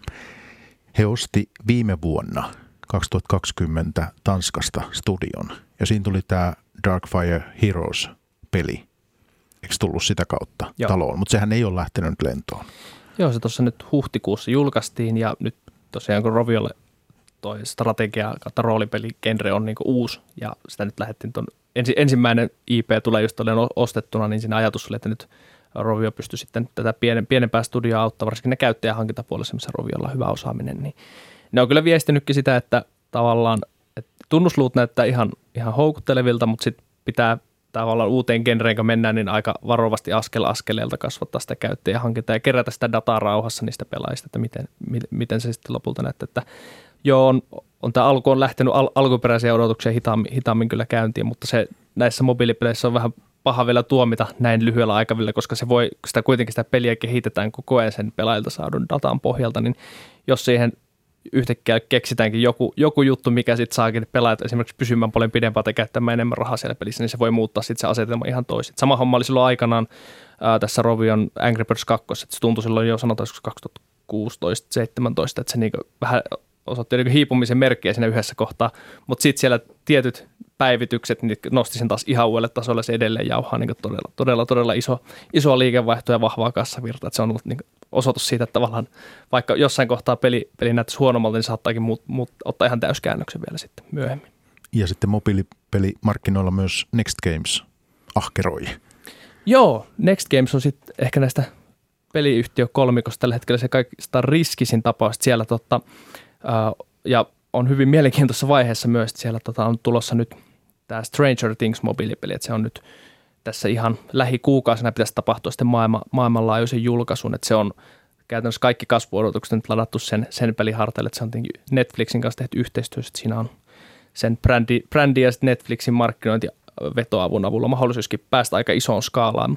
He osti viime vuonna 2020 Tanskasta studion ja siinä tuli tämä Darkfire Heroes-peli. Eikö tullut sitä kautta Joo. taloon? Mutta sehän ei ole lähtenyt lentoon. Joo, se tuossa nyt huhtikuussa julkaistiin ja nyt tosiaan kun Roviolle toi strategia kautta roolipeligenre on niinku uusi ja sitä nyt lähdettiin tuon ensi, ensimmäinen IP tulee just ostettuna, niin siinä ajatus oli, että nyt Rovio pystyy sitten tätä pienen, pienempää studioa auttaa, varsinkin ne käyttäjähankintapuolessa, missä Roviolla on hyvä osaaminen, niin ne on kyllä viestinytkin sitä, että tavallaan tunnusluut näyttää ihan, ihan houkuttelevilta, mutta sitten pitää tavallaan uuteen genreen, kun mennään, niin aika varovasti askel askeleelta kasvattaa sitä käyttäjähankintaa ja kerätä sitä dataa rauhassa niistä pelaajista, että miten, miten se sitten lopulta näette, että joo, on, on tämä alku on lähtenyt al, alkuperäisiä odotuksia hitaammin, hitaammin kyllä käyntiin, mutta se näissä mobiilipeleissä on vähän paha vielä tuomita näin lyhyellä aikavälillä, koska se voi, sitä kuitenkin sitä peliä kehitetään koko ajan sen pelaajilta saadun datan pohjalta, niin jos siihen yhtäkkiä keksitäänkin joku, joku juttu, mikä sitten saakin pelaajat esimerkiksi pysymään paljon pidempään tai käyttämään enemmän rahaa siellä pelissä, niin se voi muuttaa sitten se asetelma ihan toisin. Sama homma oli silloin aikanaan ää, tässä Rovion Angry Birds 2, että se tuntui silloin jo sanotaan 2016-17, että se niinku vähän osoitti niin hiipumisen merkkiä siinä yhdessä kohtaa, mutta sitten siellä tietyt päivitykset niin nosti sen taas ihan uudelle tasolle, se edelleen jauhaa niin todella, todella, todella iso, isoa liikevaihtoa ja vahvaa kassavirtaa, että se on ollut niin osoitus siitä, että tavallaan vaikka jossain kohtaa peli, peli näyttäisi huonommalta, niin saattaakin muut, muut, ottaa ihan täyskäännöksen vielä sitten myöhemmin. Ja sitten mobiilipelimarkkinoilla myös Next Games ahkeroi. Joo, Next Games on sitten ehkä näistä peliyhtiö kolmikosta tällä hetkellä se kaikista riskisin tapaus. Siellä totta, ja on hyvin mielenkiintoisessa vaiheessa myös, että siellä tota, on tulossa nyt tämä Stranger Things mobiilipeli, että se on nyt tässä ihan lähikuukausina pitäisi tapahtua sitten maailma, maailmanlaajuisen julkaisun, että se on käytännössä kaikki kasvuodotukset nyt ladattu sen, sen peliharteille, että se on Netflixin kanssa tehty yhteistyössä, että siinä on sen brändi, brändi ja Netflixin markkinointi vetoavun avulla mahdollisuuskin päästä aika isoon skaalaan.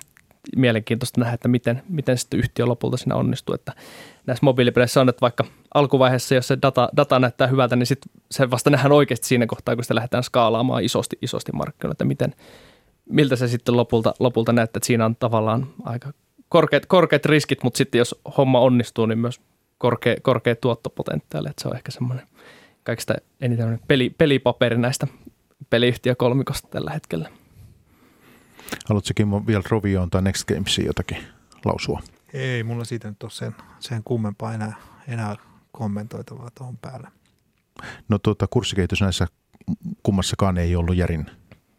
Mielenkiintoista nähdä, että miten, miten sitten yhtiö lopulta siinä onnistuu. Että näissä mobiilipeleissä on, että vaikka alkuvaiheessa, jos se data, data näyttää hyvältä, niin sit se vasta nähdään oikeasti siinä kohtaa, kun sitä lähdetään skaalaamaan isosti, isosti markkinoilla, että miten, miltä se sitten lopulta, lopulta näyttää, että siinä on tavallaan aika korkeat, korkeat riskit, mutta sitten jos homma onnistuu, niin myös korkea, korkea tuottopotentiaali, että se on ehkä semmoinen kaikista eniten peli, pelipaperi näistä peliyhtiökolmikosta tällä hetkellä. Haluatko Kimmo vielä Rovioon tai Next Gamesiin jotakin lausua? Ei, mulla siitä nyt ole sen, sen kummempaa enää, enää kommentoitavaa tuohon päälle. No tuota, kurssikehitys näissä kummassakaan ei ollut järin,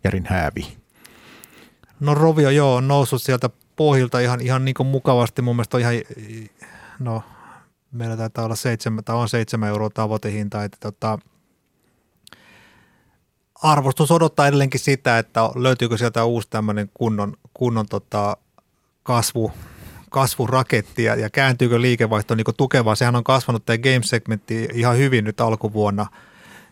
järin häävi. No Rovio joo, on noussut sieltä pohjilta ihan, ihan niin kuin mukavasti. Mun mielestä on ihan, no meillä taitaa olla seitsemän, tai on seitsemän euroa tavoitehinta, että tota, arvostus odottaa edelleenkin sitä, että löytyykö sieltä uusi tämmöinen kunnon, kunnon tota kasvu, kasvuraketti ja, ja kääntyykö liikevaihto niin tukevaa. Sehän on kasvanut tämä game-segmentti ihan hyvin nyt alkuvuonna –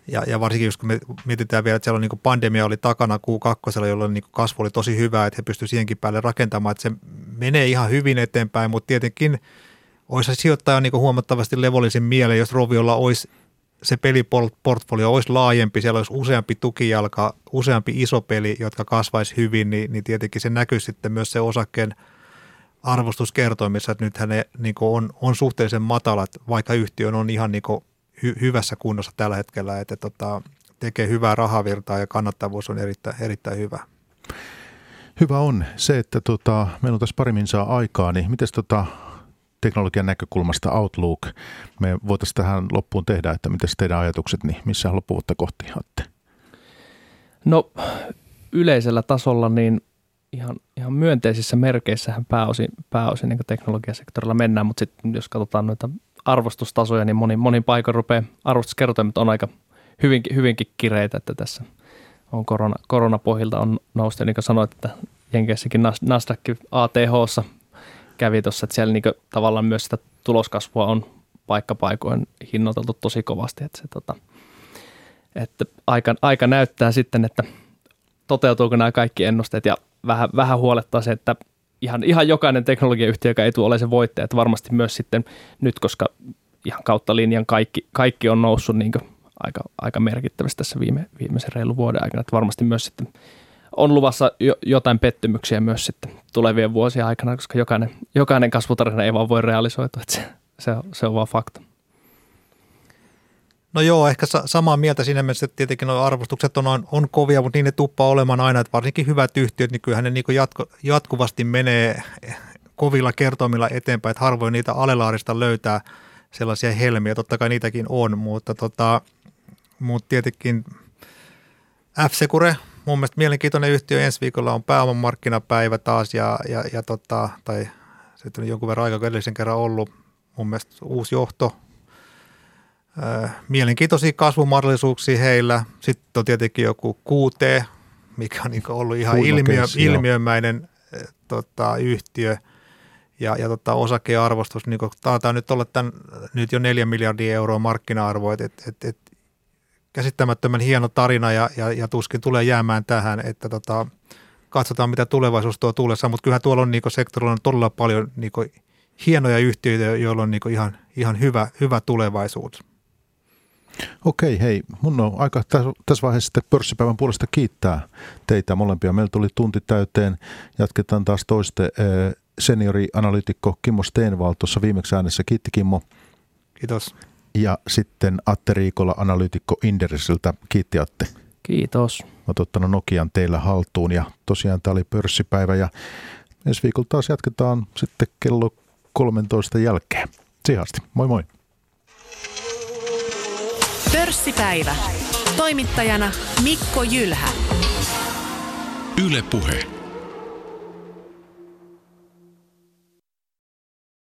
ja, ja varsinkin jos me mietitään vielä, että siellä on niin pandemia oli takana Q2, jolloin niin kasvu oli tosi hyvä, että he pystyivät siihenkin päälle rakentamaan, että se menee ihan hyvin eteenpäin, mutta tietenkin olisi sijoittaja niin huomattavasti levollisin mieleen, jos Roviolla olisi se peliportfolio olisi laajempi, siellä olisi useampi tukijalka, useampi iso peli, jotka kasvaisi hyvin, niin, niin tietenkin se näkyy sitten myös se osakkeen arvostuskertoimissa, että nythän ne niin on, on suhteellisen matalat, vaikka yhtiö on ihan niin hy, hyvässä kunnossa tällä hetkellä, että tota, tekee hyvää rahavirtaa ja kannattavuus on erittäin, erittäin hyvä. Hyvä on se, että tota, meillä on tässä parimmin saa aikaa, niin miten tota, teknologian näkökulmasta Outlook me voitaisiin tähän loppuun tehdä, että miten teidän ajatukset, niin missä loppuvuotta kohti olette? No yleisellä tasolla niin ihan, ihan myönteisissä merkeissähän pääosin, pääosin niin teknologiasektorilla mennään, mutta sitten jos katsotaan noita arvostustasoja, niin monin, monin paikoin rupeaa arvostuskertoimet on aika hyvinkin, hyvinkin kireitä, että tässä on korona, koronapohjilta on noustu. Niin kuin sanoit, että Jenkeissäkin Nasdaq ATHssa kävi tuossa, että siellä niin tavallaan myös sitä tuloskasvua on paikkapaikoin hinnoiteltu tosi kovasti, että, se, tota, että aika, aika näyttää sitten, että toteutuuko nämä kaikki ennusteet ja vähän, vähän huolettaa se, että ihan, ihan jokainen teknologiayhtiö, joka ei tule ole se voittaja, että varmasti myös sitten nyt, koska ihan kautta linjan kaikki, kaikki on noussut niin aika, aika merkittävästi tässä viime, viimeisen reilun vuoden aikana, että varmasti myös sitten on luvassa jo, jotain pettymyksiä myös sitten tulevien vuosien aikana, koska jokainen, jokainen kasvutarina ei vaan voi realisoitua, että se, se, on, se on vaan fakta. No joo, ehkä sa- samaa mieltä siinä mielessä, että tietenkin nuo arvostukset on, on, kovia, mutta niin ne tuppaa olemaan aina, että varsinkin hyvät yhtiöt, niin kyllähän ne niin jatko, jatkuvasti menee kovilla kertoimilla eteenpäin, että harvoin niitä alelaarista löytää sellaisia helmiä, totta kai niitäkin on, mutta, tota, mutta tietenkin F-Secure, mun mielestä mielenkiintoinen yhtiö, ensi viikolla on pääomamarkkinapäivä taas ja, ja, ja tota, tai sitten on jonkun verran aika edellisen kerran ollut mun mielestä uusi johto, mielenkiintoisia kasvumahdollisuuksia heillä. Sitten on tietenkin joku QT, mikä on niin ollut ihan ilmiö, ilmiömäinen tota, yhtiö. Ja, ja tota, osakearvostus, niin taitaa nyt olla tämän, nyt jo 4 miljardia euroa markkina-arvo, että et, et, et, käsittämättömän hieno tarina ja, ja, ja tuskin tulee jäämään tähän, että tota, katsotaan mitä tulevaisuus tuo tullessa, mutta kyllähän tuolla on niin sektorilla on todella paljon niin hienoja yhtiöitä, joilla on niin ihan, ihan hyvä, hyvä tulevaisuus. Okei, hei. Mun on aika tässä vaiheessa sitten pörssipäivän puolesta kiittää teitä molempia. Meillä tuli tunti täyteen. Jatketaan taas toiste seniorianalyytikko Kimmo Steenval tuossa viimeksi äänessä. Kiitti Kimmo. Kiitos. Ja sitten Atte Riikola, analyytikko Indersiltä. Kiitti Atte. Kiitos. Olet ottanut Nokian teillä haltuun ja tosiaan tämä oli pörssipäivä ja ensi viikolla taas jatketaan sitten kello 13 jälkeen. Sihasti. Moi moi. Pörssipäivä. Toimittajana Mikko Jylhä. Yle Puhe.